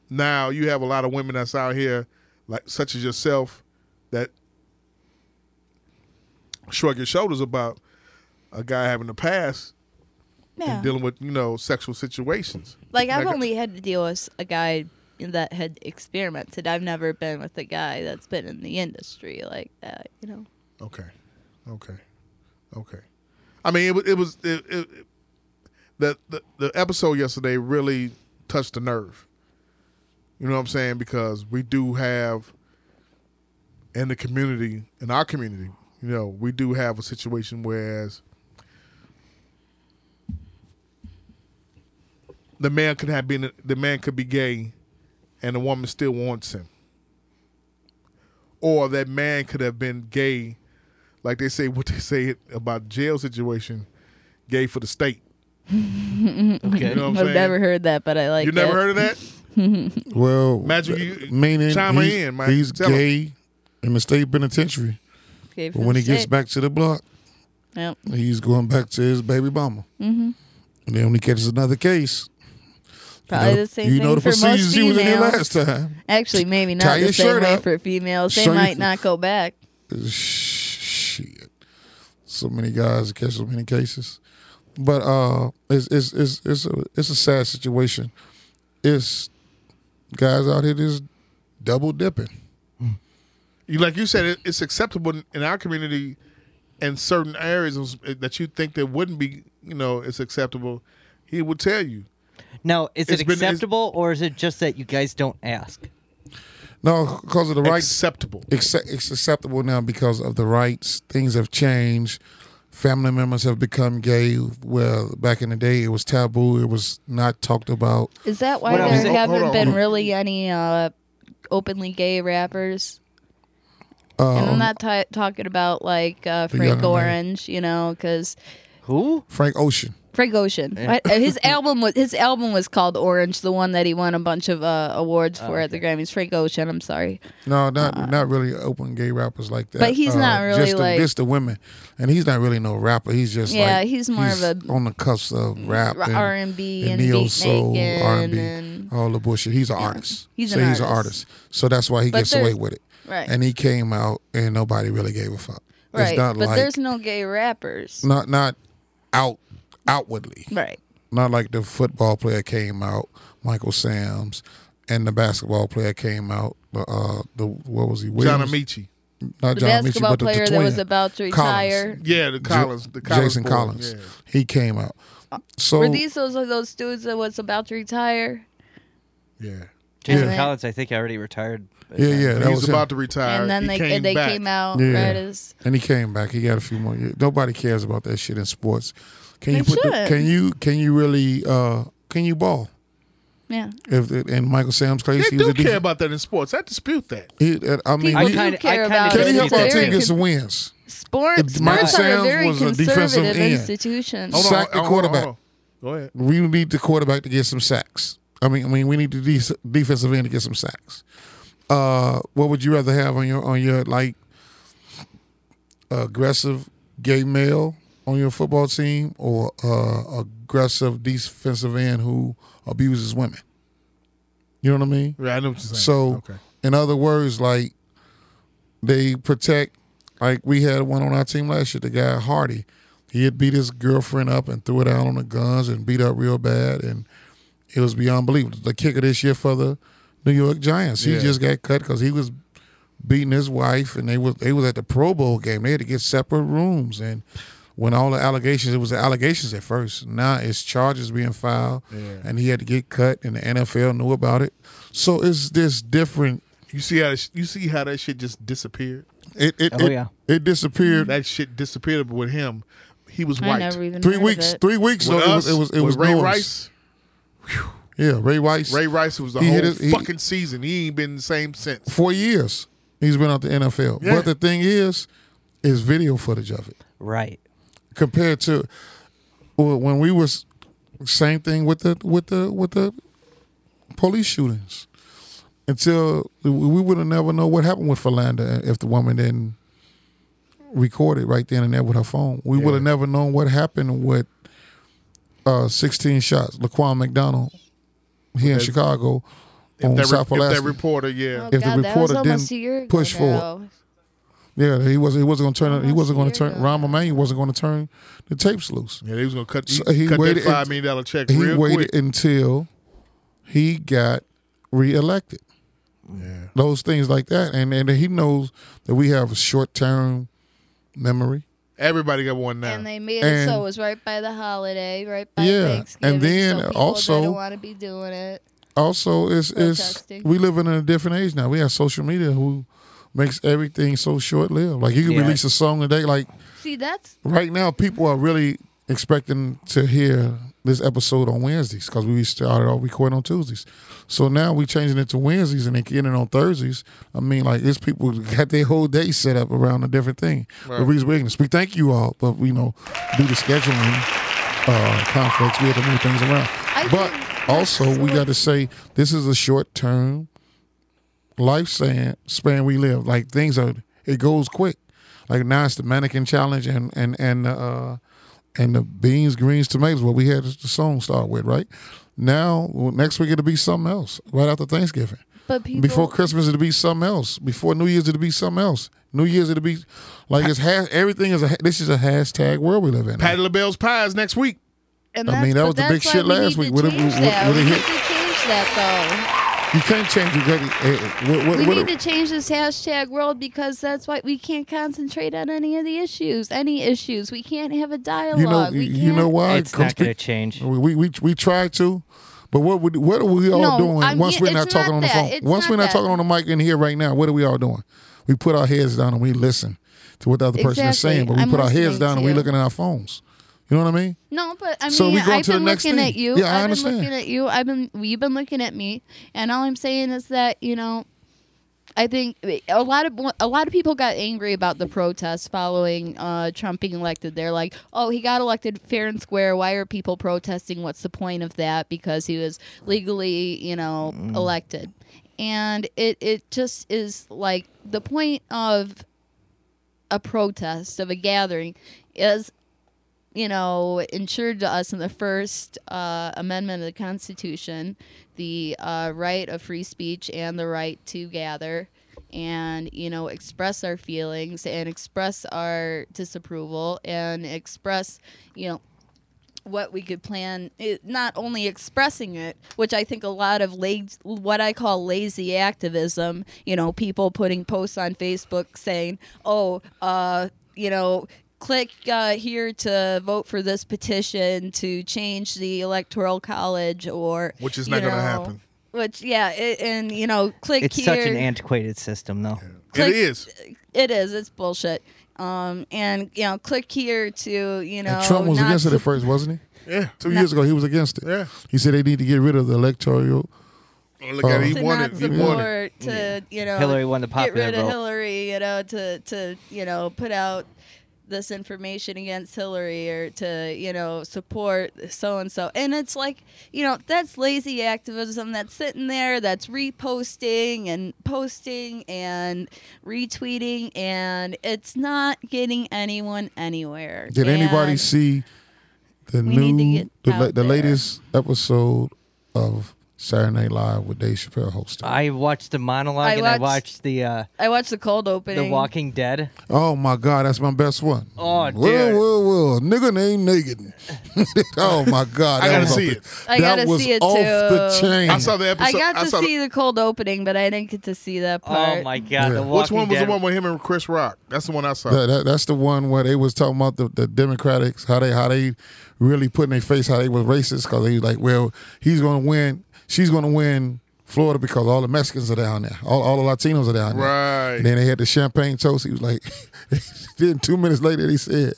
Now you have a lot of women that's out here, like such as yourself, that shrug your shoulders about a guy having a past Yeah. and dealing with you know sexual situations. Like I've Like, only had to deal with a guy that had experimented. I've never been with a guy that's been in the industry like that. You know. Okay, okay, okay. I mean, it was it was it, it, it- the, the the episode yesterday really touched the nerve. You know what I'm saying? Because we do have in the community, in our community, you know, we do have a situation whereas the man could have been the man could be gay and the woman still wants him. Or that man could have been gay, like they say what they say about jail situation, gay for the state. Okay. You know what I'm I've saying? never heard that, but I like. you never it. heard of that? Well, Magic, you- meaning chime he's, in, man. he's Tell him. gay in the state penitentiary, Okay, but when he gets back to the block, Yep. he's going back to his baby mama. Mm-hmm. And then when he catches another case, Probably you know, the same you thing know the for most he was in females. last time. Actually, maybe not your the same way up. for females. They Show might not go back. Shit. So many guys catch so many cases. But uh it's it's it's it's a it's a sad situation. It's guys out here just double dipping. You like you said, it, it's acceptable in- in our community, in certain areas that you think that wouldn't be. You know, it's acceptable. He would tell you. Now, is It's it been- acceptable or is it just that you guys don't ask? No, because of the rights Acceptable. accept, it's acceptable now because of the rights. Things have changed. Family members have become gay. Well, back in the day, it was taboo. It was not talked about. Is that why What there haven't hold been really any uh, openly gay rappers? Uh, and I'm not ti talking about like uh, Frank younger man. Orange, you know, because Who? Frank Ocean. Frank Ocean. What- His album was his album was called Orange, the one that he won a bunch of uh, awards for at the Grammys. Frank Ocean. I'm sorry. No, not not really open gay rappers like that. Uh, But he's Uh, not really just the, like- just the women, and he's not really no rapper. He's just Yeah, like, he's more of a- on the cusp of rap, R and B and neo soul, R and B, and all the bullshit. He's an artist. he's so an he's an artist. artist. So that's why he But gets away with it. Right, And he came out, and nobody really gave a fuck. right. It's not but like there's no gay rappers. not not out outwardly. Right. Not like the football player came out, Michael Sam's, and the basketball player came out. The uh, the what was he? John Williams? Amaechi. Not The John Amaechi, basketball but the, the player that was about to retire. Yeah, the Collins. The Collins Jason boy, Collins. yeah. He came out. So Were these those are those dudes that was about to retire? Yeah. Jason Yeah. Collins, I think, already retired. Yeah, yeah, that He's was about him. to retire. and then He they came they back. came out Yeah. right as and he came back. He got a few more years. Nobody cares about that shit in sports. Can you They put? The, can you? Can you really? uh Can you ball? yeah. If in Michael Sam's case, They he was do a care about that in sports. I dispute that. he, uh, I mean, People he, do kinda- care I about get can he help It's that a team get some wins? Sports, If Michael sports are a Sam's very was a defensive end. institution. Hold Sack on, the hold on, quarterback. hold on. Go ahead. We need the quarterback to get some sacks. I mean, I mean, we need the de- defensive end to get some sacks. Uh, what would you rather have on your on your like aggressive gay male on your football team or uh, aggressive defensive end who abuses women? You know what I mean? Yeah, I know what you're saying. So, okay. in other words, like they protect. Like we had one on our team last year, the guy Hardy. He had beat his girlfriend up and threw it out on the guns and beat up real bad, and it was beyond belief. The kicker this year for the New York Giants, he Yeah. just got cut because he was beating his wife, and they was they was at the Pro Bowl game. They had to get separate rooms, and when all the allegations, it was the allegations at first. Now it's charges being filed, and he had to get cut, and the NFL knew about it. So it's this different. You see how that- you see how that shit just disappeared. It it Oh, it, yeah. it disappeared. That shit disappeared with him. He was I white. never even Three heard of weeks. it. Three weeks. With so it was it was it was Ray noise. Rice. Yeah, Ray Rice. Ray Rice was the He whole hit his- he- fucking season. He ain't been the same since. Four years. He's been out the NFL. Yeah. But the thing is, is video footage of it Right. compared to well, when we was same thing with the with the with the police shootings. Until we would have never know what happened with Philando if the woman didn't record it right then and there with her phone. We would have never known what happened with uh, 16 shots. Laquan McDonald here in Chicago If on that, South re- if that reporter, yeah. Oh, if the God, that was reporter didn't a year push for it. Yeah, he wasn't. He wasn't going to turn. He wasn't going to turn. ago Rahm Emanuel wasn't going to turn the tapes loose. Yeah, he was gonna cut. He, So he cut waited that five and- million dollar check He real waited quick. until he got reelected. Yeah. Those things like that, and and he knows that we have a short term memory. Everybody got one now. And they made it so And- it was right by the holiday, right by Yeah, Thanksgiving. and then so also- want to be doing it. Also, it's it's we live in a different age now. We have social media who makes everything so short lived. Like you can Yeah. release a song today. Like See, that's right now, people are really expecting to hear this episode on Wednesdays because we started off recording on Tuesdays. So now we're changing it to Wednesdays and they getting it on Thursdays. I mean, like it's people got their whole day set up around a different thing. The reason we're ignorant. We thank you all, but you know, due to scheduling uh, conflicts, we had to move things around. I but also, that's we got to say this is a short term lifespan span we live. Like things are, it goes quick. Like now it's the mannequin challenge and and and uh, and the beans, greens, tomatoes. What we had the song start with, right? Now well, next week it'll be something else. Right after Thanksgiving, but people before Christmas it'll be something else. Before New Year's it'll be something else. New Year's it'll be like it's ha- everything is a this is a hashtag world we live in. Patti LaBelle's pies next week. And I mean, that was the big that's why shit we last need week. to Would it- change would- that. would it we hit- need to change that You can't change it. Gotta- what- what- We what- need to change this hashtag world because that's why we can't concentrate on any of the issues. Any issues. We can't have a dialogue. you know, we you know why? It's Come not going to change. We we we, we try to, but what would what are we all No, doing I'm- once we're not talking not on the phone? It's Once not we're not that. talking on the mic in here right now, what are we all doing? We put our heads down and we listen to what the other person is saying, but we I'm put our heads down and we you. looking at our phones. You know what I mean? No, but I mean, So I've been looking thing. at you. Yeah, I I've understand. been looking at you. I've been, you've been looking at me, and all I'm saying is that you know, I think a lot of a lot of people got angry about the protests following uh, Trump being elected. They're like, "Oh, he got elected fair and square. Why are people protesting? What's the point of that? Because he was legally, you know, elected." And it it just is like the point of a protest of a gathering is you know, ensured to us in the first uh, amendment of the Constitution the uh, right of free speech and the right to gather and, you know, express our feelings and express our disapproval and express, you know, what we could plan it, not only expressing it which i think a lot of la- what i call lazy activism you know people putting posts on facebook saying oh uh you know click uh, here to vote for this petition to change the electoral college or Which is not gonna happen. which yeah it, and you know click It's here such an antiquated system, though. Click- it is. it is it's bullshit um and you know click here to you know And Trump was not against it at first, wasn't he? Yeah. Two years ago, he was against it. Yeah. He said they need to get rid of the electoral. Look at it. He to won not it. He won it. support to you know Hillary won the get popular rid of vote. Hillary you know to to you know put out this information against Hillary or to you know support so and so and it's like you know that's lazy activism that's sitting there that's reposting and posting and retweeting and it's not getting anyone anywhere. Did anybody see the We need to new, the, the latest episode of Saturday Night Live with Dave Chappelle hosting? I watched the monologue I and I watched- watched the uh, I watched the cold opening the Walking Dead. Oh my God, that's my best one. Oh, Well, dude. well, well, nigga named Naked. oh my God, I that gotta was see off it. I that gotta was see it off the too. chain. I saw the episode. I got to saw see the cold opening, but I didn't get to see that part. Oh my god, Yeah. the Which one was Dead. the one with him and Chris Rock? That's the one I saw. That, that- that's the one where they was talking about the, the Democrats, how they how they really put in their face how they was racist because they was like, well, he's gonna win, she's gonna win Florida because all the Mexicans are down there, all, all the Latinos are down there. Right. And then they had the champagne toast. He was like, then two minutes later he said,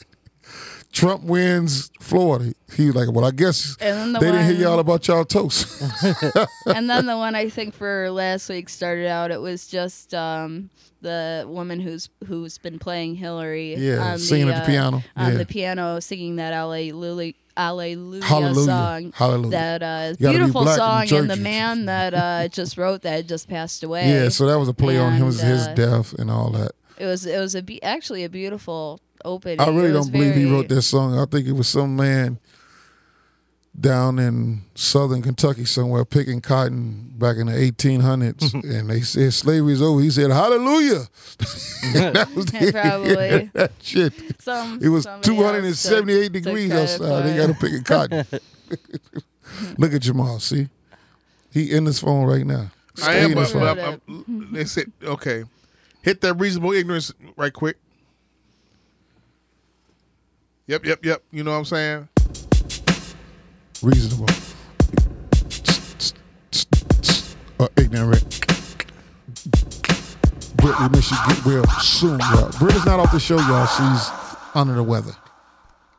Trump wins Florida. He was like, well, I guess And then the they didn't hear y'all about y'all toast. and then the one I think for last week started out. It was just um, the woman who's who's been playing Hillary. Yeah, singing the, at the uh, piano. On Yeah. the piano, singing that Alleluia, Alleluia, Hallelujah. song. Hallelujah. That uh, gotta be beautiful song, and the man that uh, just wrote that just passed away. yeah, so that was a play on him, And, his uh, death and all that. It was it was a be- actually a beautiful opening. I really don't believe he wrote that song. I think it was some man down in southern Kentucky somewhere picking cotton back in the 1800s, and they said slavery is over. He said, "Hallelujah." that was the Probably. that shit. Some, It was 278 took- took degrees credit outside. They got to pick a cotton. Look at Jamal. See, he in his phone right now. I am, in his but, phone. but I'm- I'm- they said okay. Hit that reasonable ignorance right quick. Yep, yep, yep. You know what I'm saying? reasonable. Uh, ignorant. Britt, we miss you get real soon, y'all. Britt is not off the show, y'all. She's under the weather.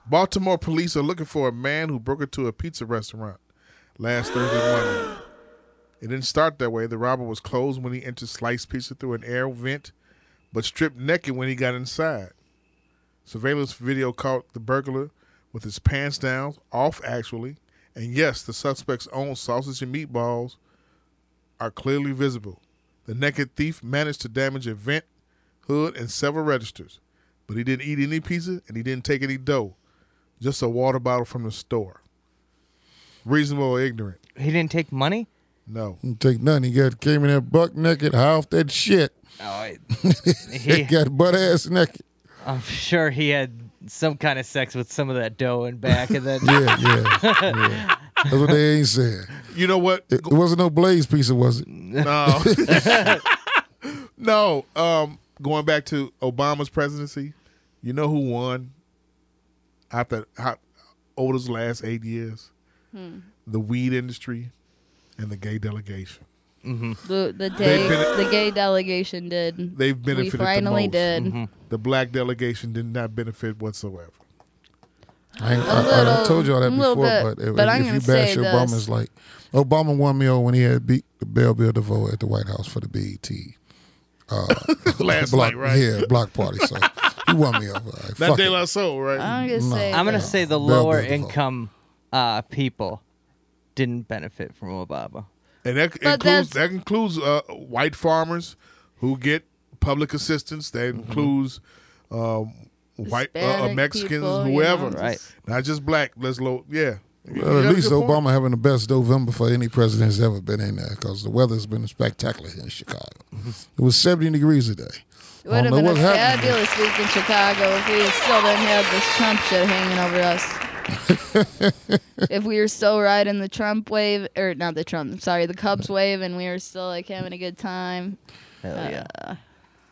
Baltimore police are looking for a man who broke into a pizza restaurant last Thursday morning. It didn't start that way. The robber was closed when he entered sliced pizza through an air vent, but stripped naked when he got inside. Surveillance video caught the burglar with his pants down, off actually, and yes, the suspect's own sausage and meatballs are clearly visible. The naked thief managed to damage a vent, hood, and several registers, but he didn't eat any pizza and he didn't take any dough, just a water bottle from the store. Reasonable or ignorant? He didn't take money. No. Didn't take none. He got came in there buck naked, high off that shit. Oh, He he, got butt ass naked. I'm sure he had some kind of sex with some of that dough in back, and then Yeah, yeah, yeah. That's what they ain't saying. You know what? It, it wasn't no Blaze pizza, was it? No. no. Um, going back to Obama's presidency, you know who won after how, over those last eight years? The weed industry and the gay delegation. Mm-hmm. The, the, day, been- the gay delegation did. They've we benefited finally the most. did. Mm-hmm. The black delegation did not benefit whatsoever. I, ain't- A I, I- I little- told y'all that before, bit, but if, but I'm if you bash say Obama's like Obama won me over when he had beat the Bell Biv DeVoe at the White House for the BET. Uh, Last block, night, right? Yeah, block party. So he won me over. All right, Not fuck De. La Soul, right? I'm gonna No. say. I'm gonna this. say the Bell lower Biv income uh, people didn't benefit from Obama. And that But includes that includes uh, white farmers who get public assistance. That Mm-hmm. includes um, white uh, Mexicans, people, you whoever. know, Right. Not just black. Let's low. Yeah. Well, at least good point. Obama having the best November for any president has ever been in there because the weather's been spectacular in Chicago. It was 70 degrees today. It would have I don't know been a fabulous week in Chicago if we still didn't have this Trump shit hanging over us. If we were still riding the Trump wave, or not the Trump, sorry, the Cubs wave, and we were still like having a good time. Hell yeah. Uh,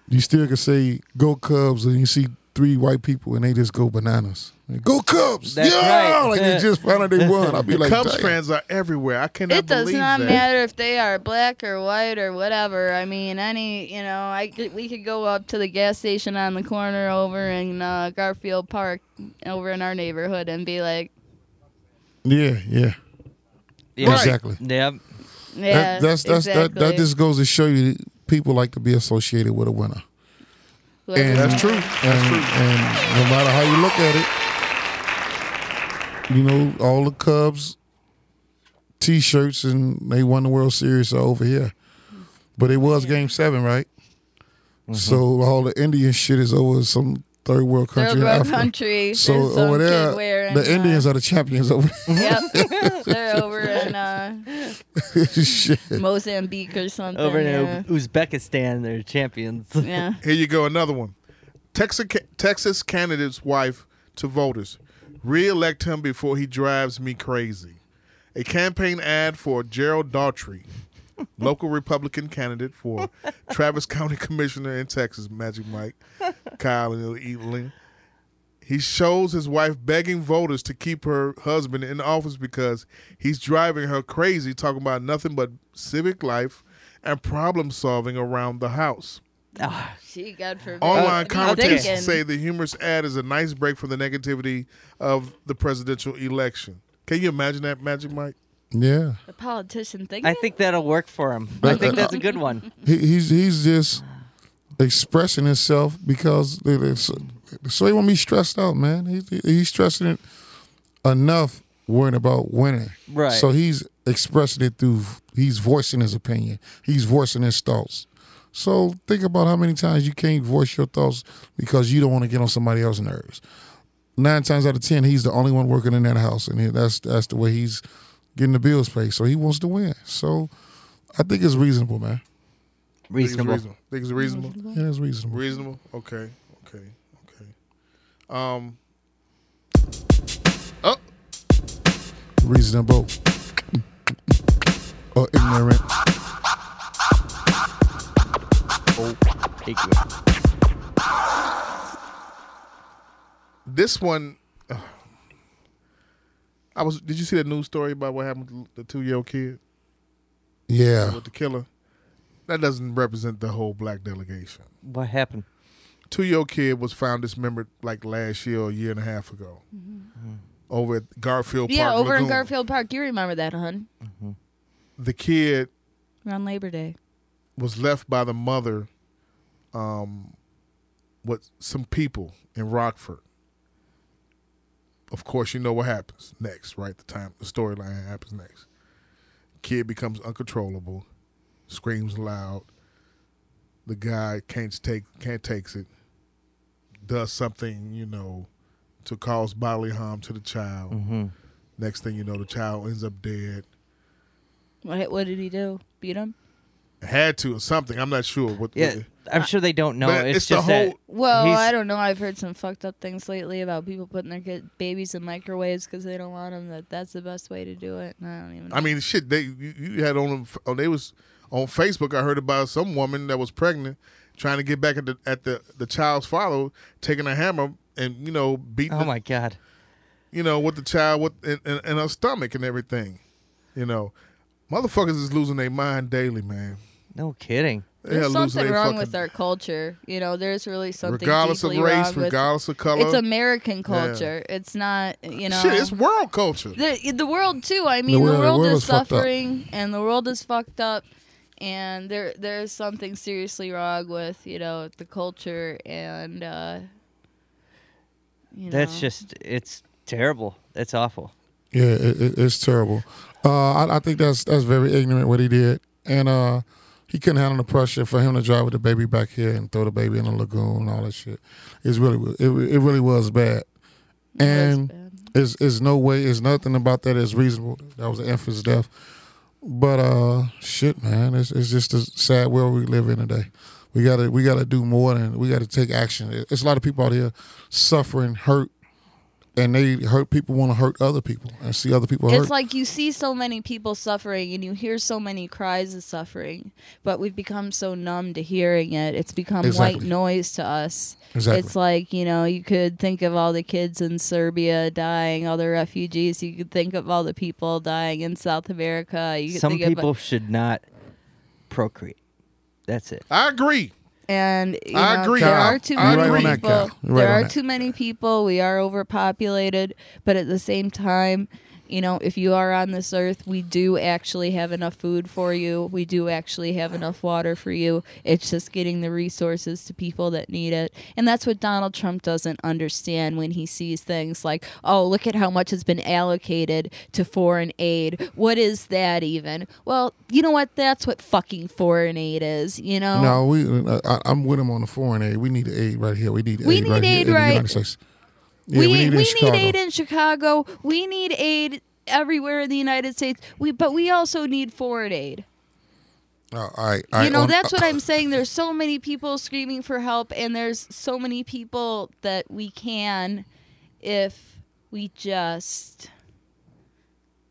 You still can say "Go Cubs" and you see three white people and they just go bananas. Go Cubs! That's yeah, right. like they just found out they won. I'd be like, Cubs Damn. fans are everywhere. I cannot it It does believe not that. matter if they are black or white or whatever. I mean, any you know, I could, we could go up to the gas station on the corner over in uh, Garfield Park over in our neighborhood and be like, Yeah, yeah, Yeah. exactly. Yep. yeah, that, that's that's exactly. that, that just goes to show you people like to be associated with a winner. Whoever- and- That's true. That's and, true. and no matter how you look at it, you know, all the Cubs t-shirts and they won the World Series over here. But it was game seven, right? Mm-hmm. So all the Indian shit is over some third world country in world Africa. country. So There's over there, wearing, the Indians uh, are the champions over There. Yep, they're over in uh, there. shit. Mozambique or something. Over in yeah. Uzbekistan, they're champions. yeah. Here you go, another one. Texas Texas candidate's wife to voters. Re-elect him before he drives me crazy. A campaign ad for Gerald Daugherty, local Republican candidate for Travis County Commissioner in Texas, Magic Mike, Kyle and Eatling. He shows his wife begging voters to keep her husband in office because he's driving her crazy, talking about nothing but civic life and problem solving around the house. Ah, She, God forbid. Online I'll commentators it. say the humorous ad is a nice break from the negativity of the presidential election. Can you imagine that, Magic Mike? Yeah. the politician thing. I think that'll work for him. I think that's a good one. He, he's he's just expressing himself because they- they- so, so he won't be stressed out, man. He's he's stressing it enough, worrying about winning. Right. So he's expressing it through. He's voicing his opinion. He's voicing his thoughts. So think about how many times you can't voice your thoughts because you don't want to get on somebody else's nerves. nine times out of ten, he's the only one working in that house, and that's that's the way he's getting the bills paid. So he wants to win. So I think it's reasonable, man. Think it's Reasonable. reasonable. Think it's reasonable. Yeah, it's reasonable. Reasonable. Okay. Okay. Okay. Um. Oh, Reasonable. Or ignorant. Take it. this one. uh, I was. Did you see that news story about what happened to the two-year-old kid Yeah. with the killer? That doesn't represent the whole black delegation. What happened? Two-year-old kid was found dismembered like last year or a year and a half ago, over at Garfield Park. Yeah, over in Garfield Park. You remember that, hun? The kid On Labor Day. Was left by the mother um, with some people in Rockford. Of course, you know what happens next, right? The time, the storyline happens next. Kid becomes uncontrollable, screams loud. The guy can't take can't takes it. Does something, you know, to cause bodily harm to the child. Mm-hmm. Next thing you know, the child ends up dead. What, what did he do? Beat him? Had to or something. I'm not sure what. Yeah, what- I'm sure they don't know. But it's, it's the just that whole- Well, I don't know. I've heard some fucked up things lately about people putting their kid, babies in microwaves because they don't want them. That that's the best way to do it. And I don't even. Know. I mean, shit. They you, you had on them. Oh, they was on Facebook. I heard about some woman that was pregnant, trying to get back at the at the the child's father, taking a hammer and you know beating. Oh the- my god. You know, with the child with in, in, in her stomach and everything. You know, motherfuckers is losing their mind daily, man. No kidding. They there's something wrong fucking- with our culture. You know, there's really something regardless of deeply race, wrong with- regardless of color. It's American culture. It's not. You know. shit. It's world culture. the the world too. I mean, the world- world, the world is is suffering, and the world is fucked up, and there there's something seriously wrong with you know the culture, and uh, you That's know. just it's terrible. That's awful. Yeah, it, it, it's terrible. Uh, I, I think that's that's very ignorant what he did, and uh, he couldn't handle the pressure for him to drive with the baby back here and throw the baby in the lagoon and all that shit. It's really it, it really was bad, It and bad. it's it's no way, it's nothing about that is reasonable. That was an infant's death, but uh, shit, man, it's it's just a sad world we live in today. We gotta we gotta do more and we gotta take action. It's a lot of people out here suffering, hurt, and they hurt people want to hurt other people and see other people hurt. It's like you see so many people suffering and you hear so many cries of suffering, but we've become so numb to hearing it. It's become white noise to us. Exactly. It's like, you know, you could think of all the kids in Serbia dying, all the refugees. You could think of all the people dying in South America. You could Some think people of, should not procreate. That's it. I agree. And you I know, agree. there Kyle. are too I many agree. You're right on that, people. Right there are that. too many people. We are overpopulated, but at the same time, you know, if you are on this earth, we do actually have enough food for you. We do actually have enough water for you. It's just getting the resources to people that need it. And that's what Donald Trump doesn't understand when he sees things like, oh, look at how much has been allocated to foreign aid. What is that even? Well, you know what? That's what fucking foreign aid is, you know? no, we. Uh, I, I'm with him on the foreign aid. We need aid right here. We need We aid need right here aid in the United States. Yeah, we, we, need we need aid in Chicago. We need aid everywhere in the United States. We but we also need foreign aid. Oh, all right, all you know, that's what I'm saying. There's so many people screaming for help, and there's so many people that we can, if we just,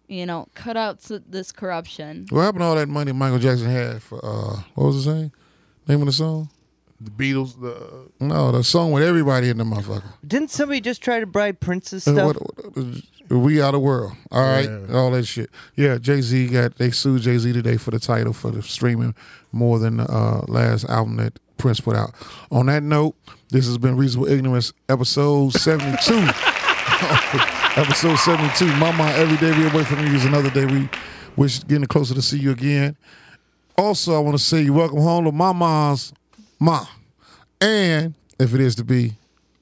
you know, cut out this corruption. What happened to all that money Michael Jackson had for? uh What was his name? Name of the song? The Beatles. The No, the song with everybody in the motherfucker. Didn't somebody just try to bribe Prince's Uh, stuff? what- what- we out of world. All right, Yeah. all that shit. Yeah, Jay Z got they sued Jay Z today for the title for the streaming more than the uh, last album that Prince put out. On that note, this has been Reasonable Ignorance, episode seventy two. episode seventy two. Mama, every day we away from you is another day. We wish getting closer to see you again. Also, I want to say you welcome home to my mom's ma, and if it is to be,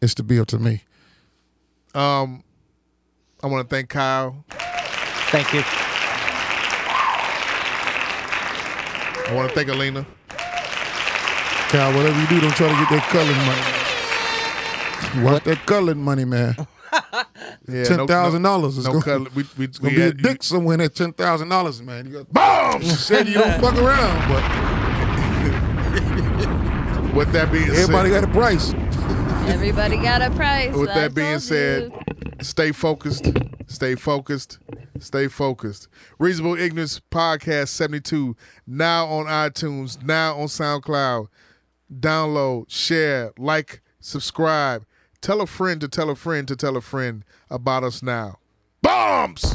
it's to be up to me. um, I want to thank Kyle. Thank you. I want to thank Alina. Kyle, whatever you do, don't try to get that colored money. You want that colored money, man. Yeah, ten thousand dollars is No, gonna, color. We, we, gonna we be a had, dick somewhere in that ten thousand dollars, man. You got bombs. Said you don't fuck around, but With that being everybody said, got a price. Everybody got a price. with I that being said, you. stay focused, stay focused, stay focused. Reasonable Ignorance Podcast 72, now on iTunes, now on SoundCloud. Download, share, like, subscribe. Tell a friend to tell a friend to tell a friend about us now. Bombs!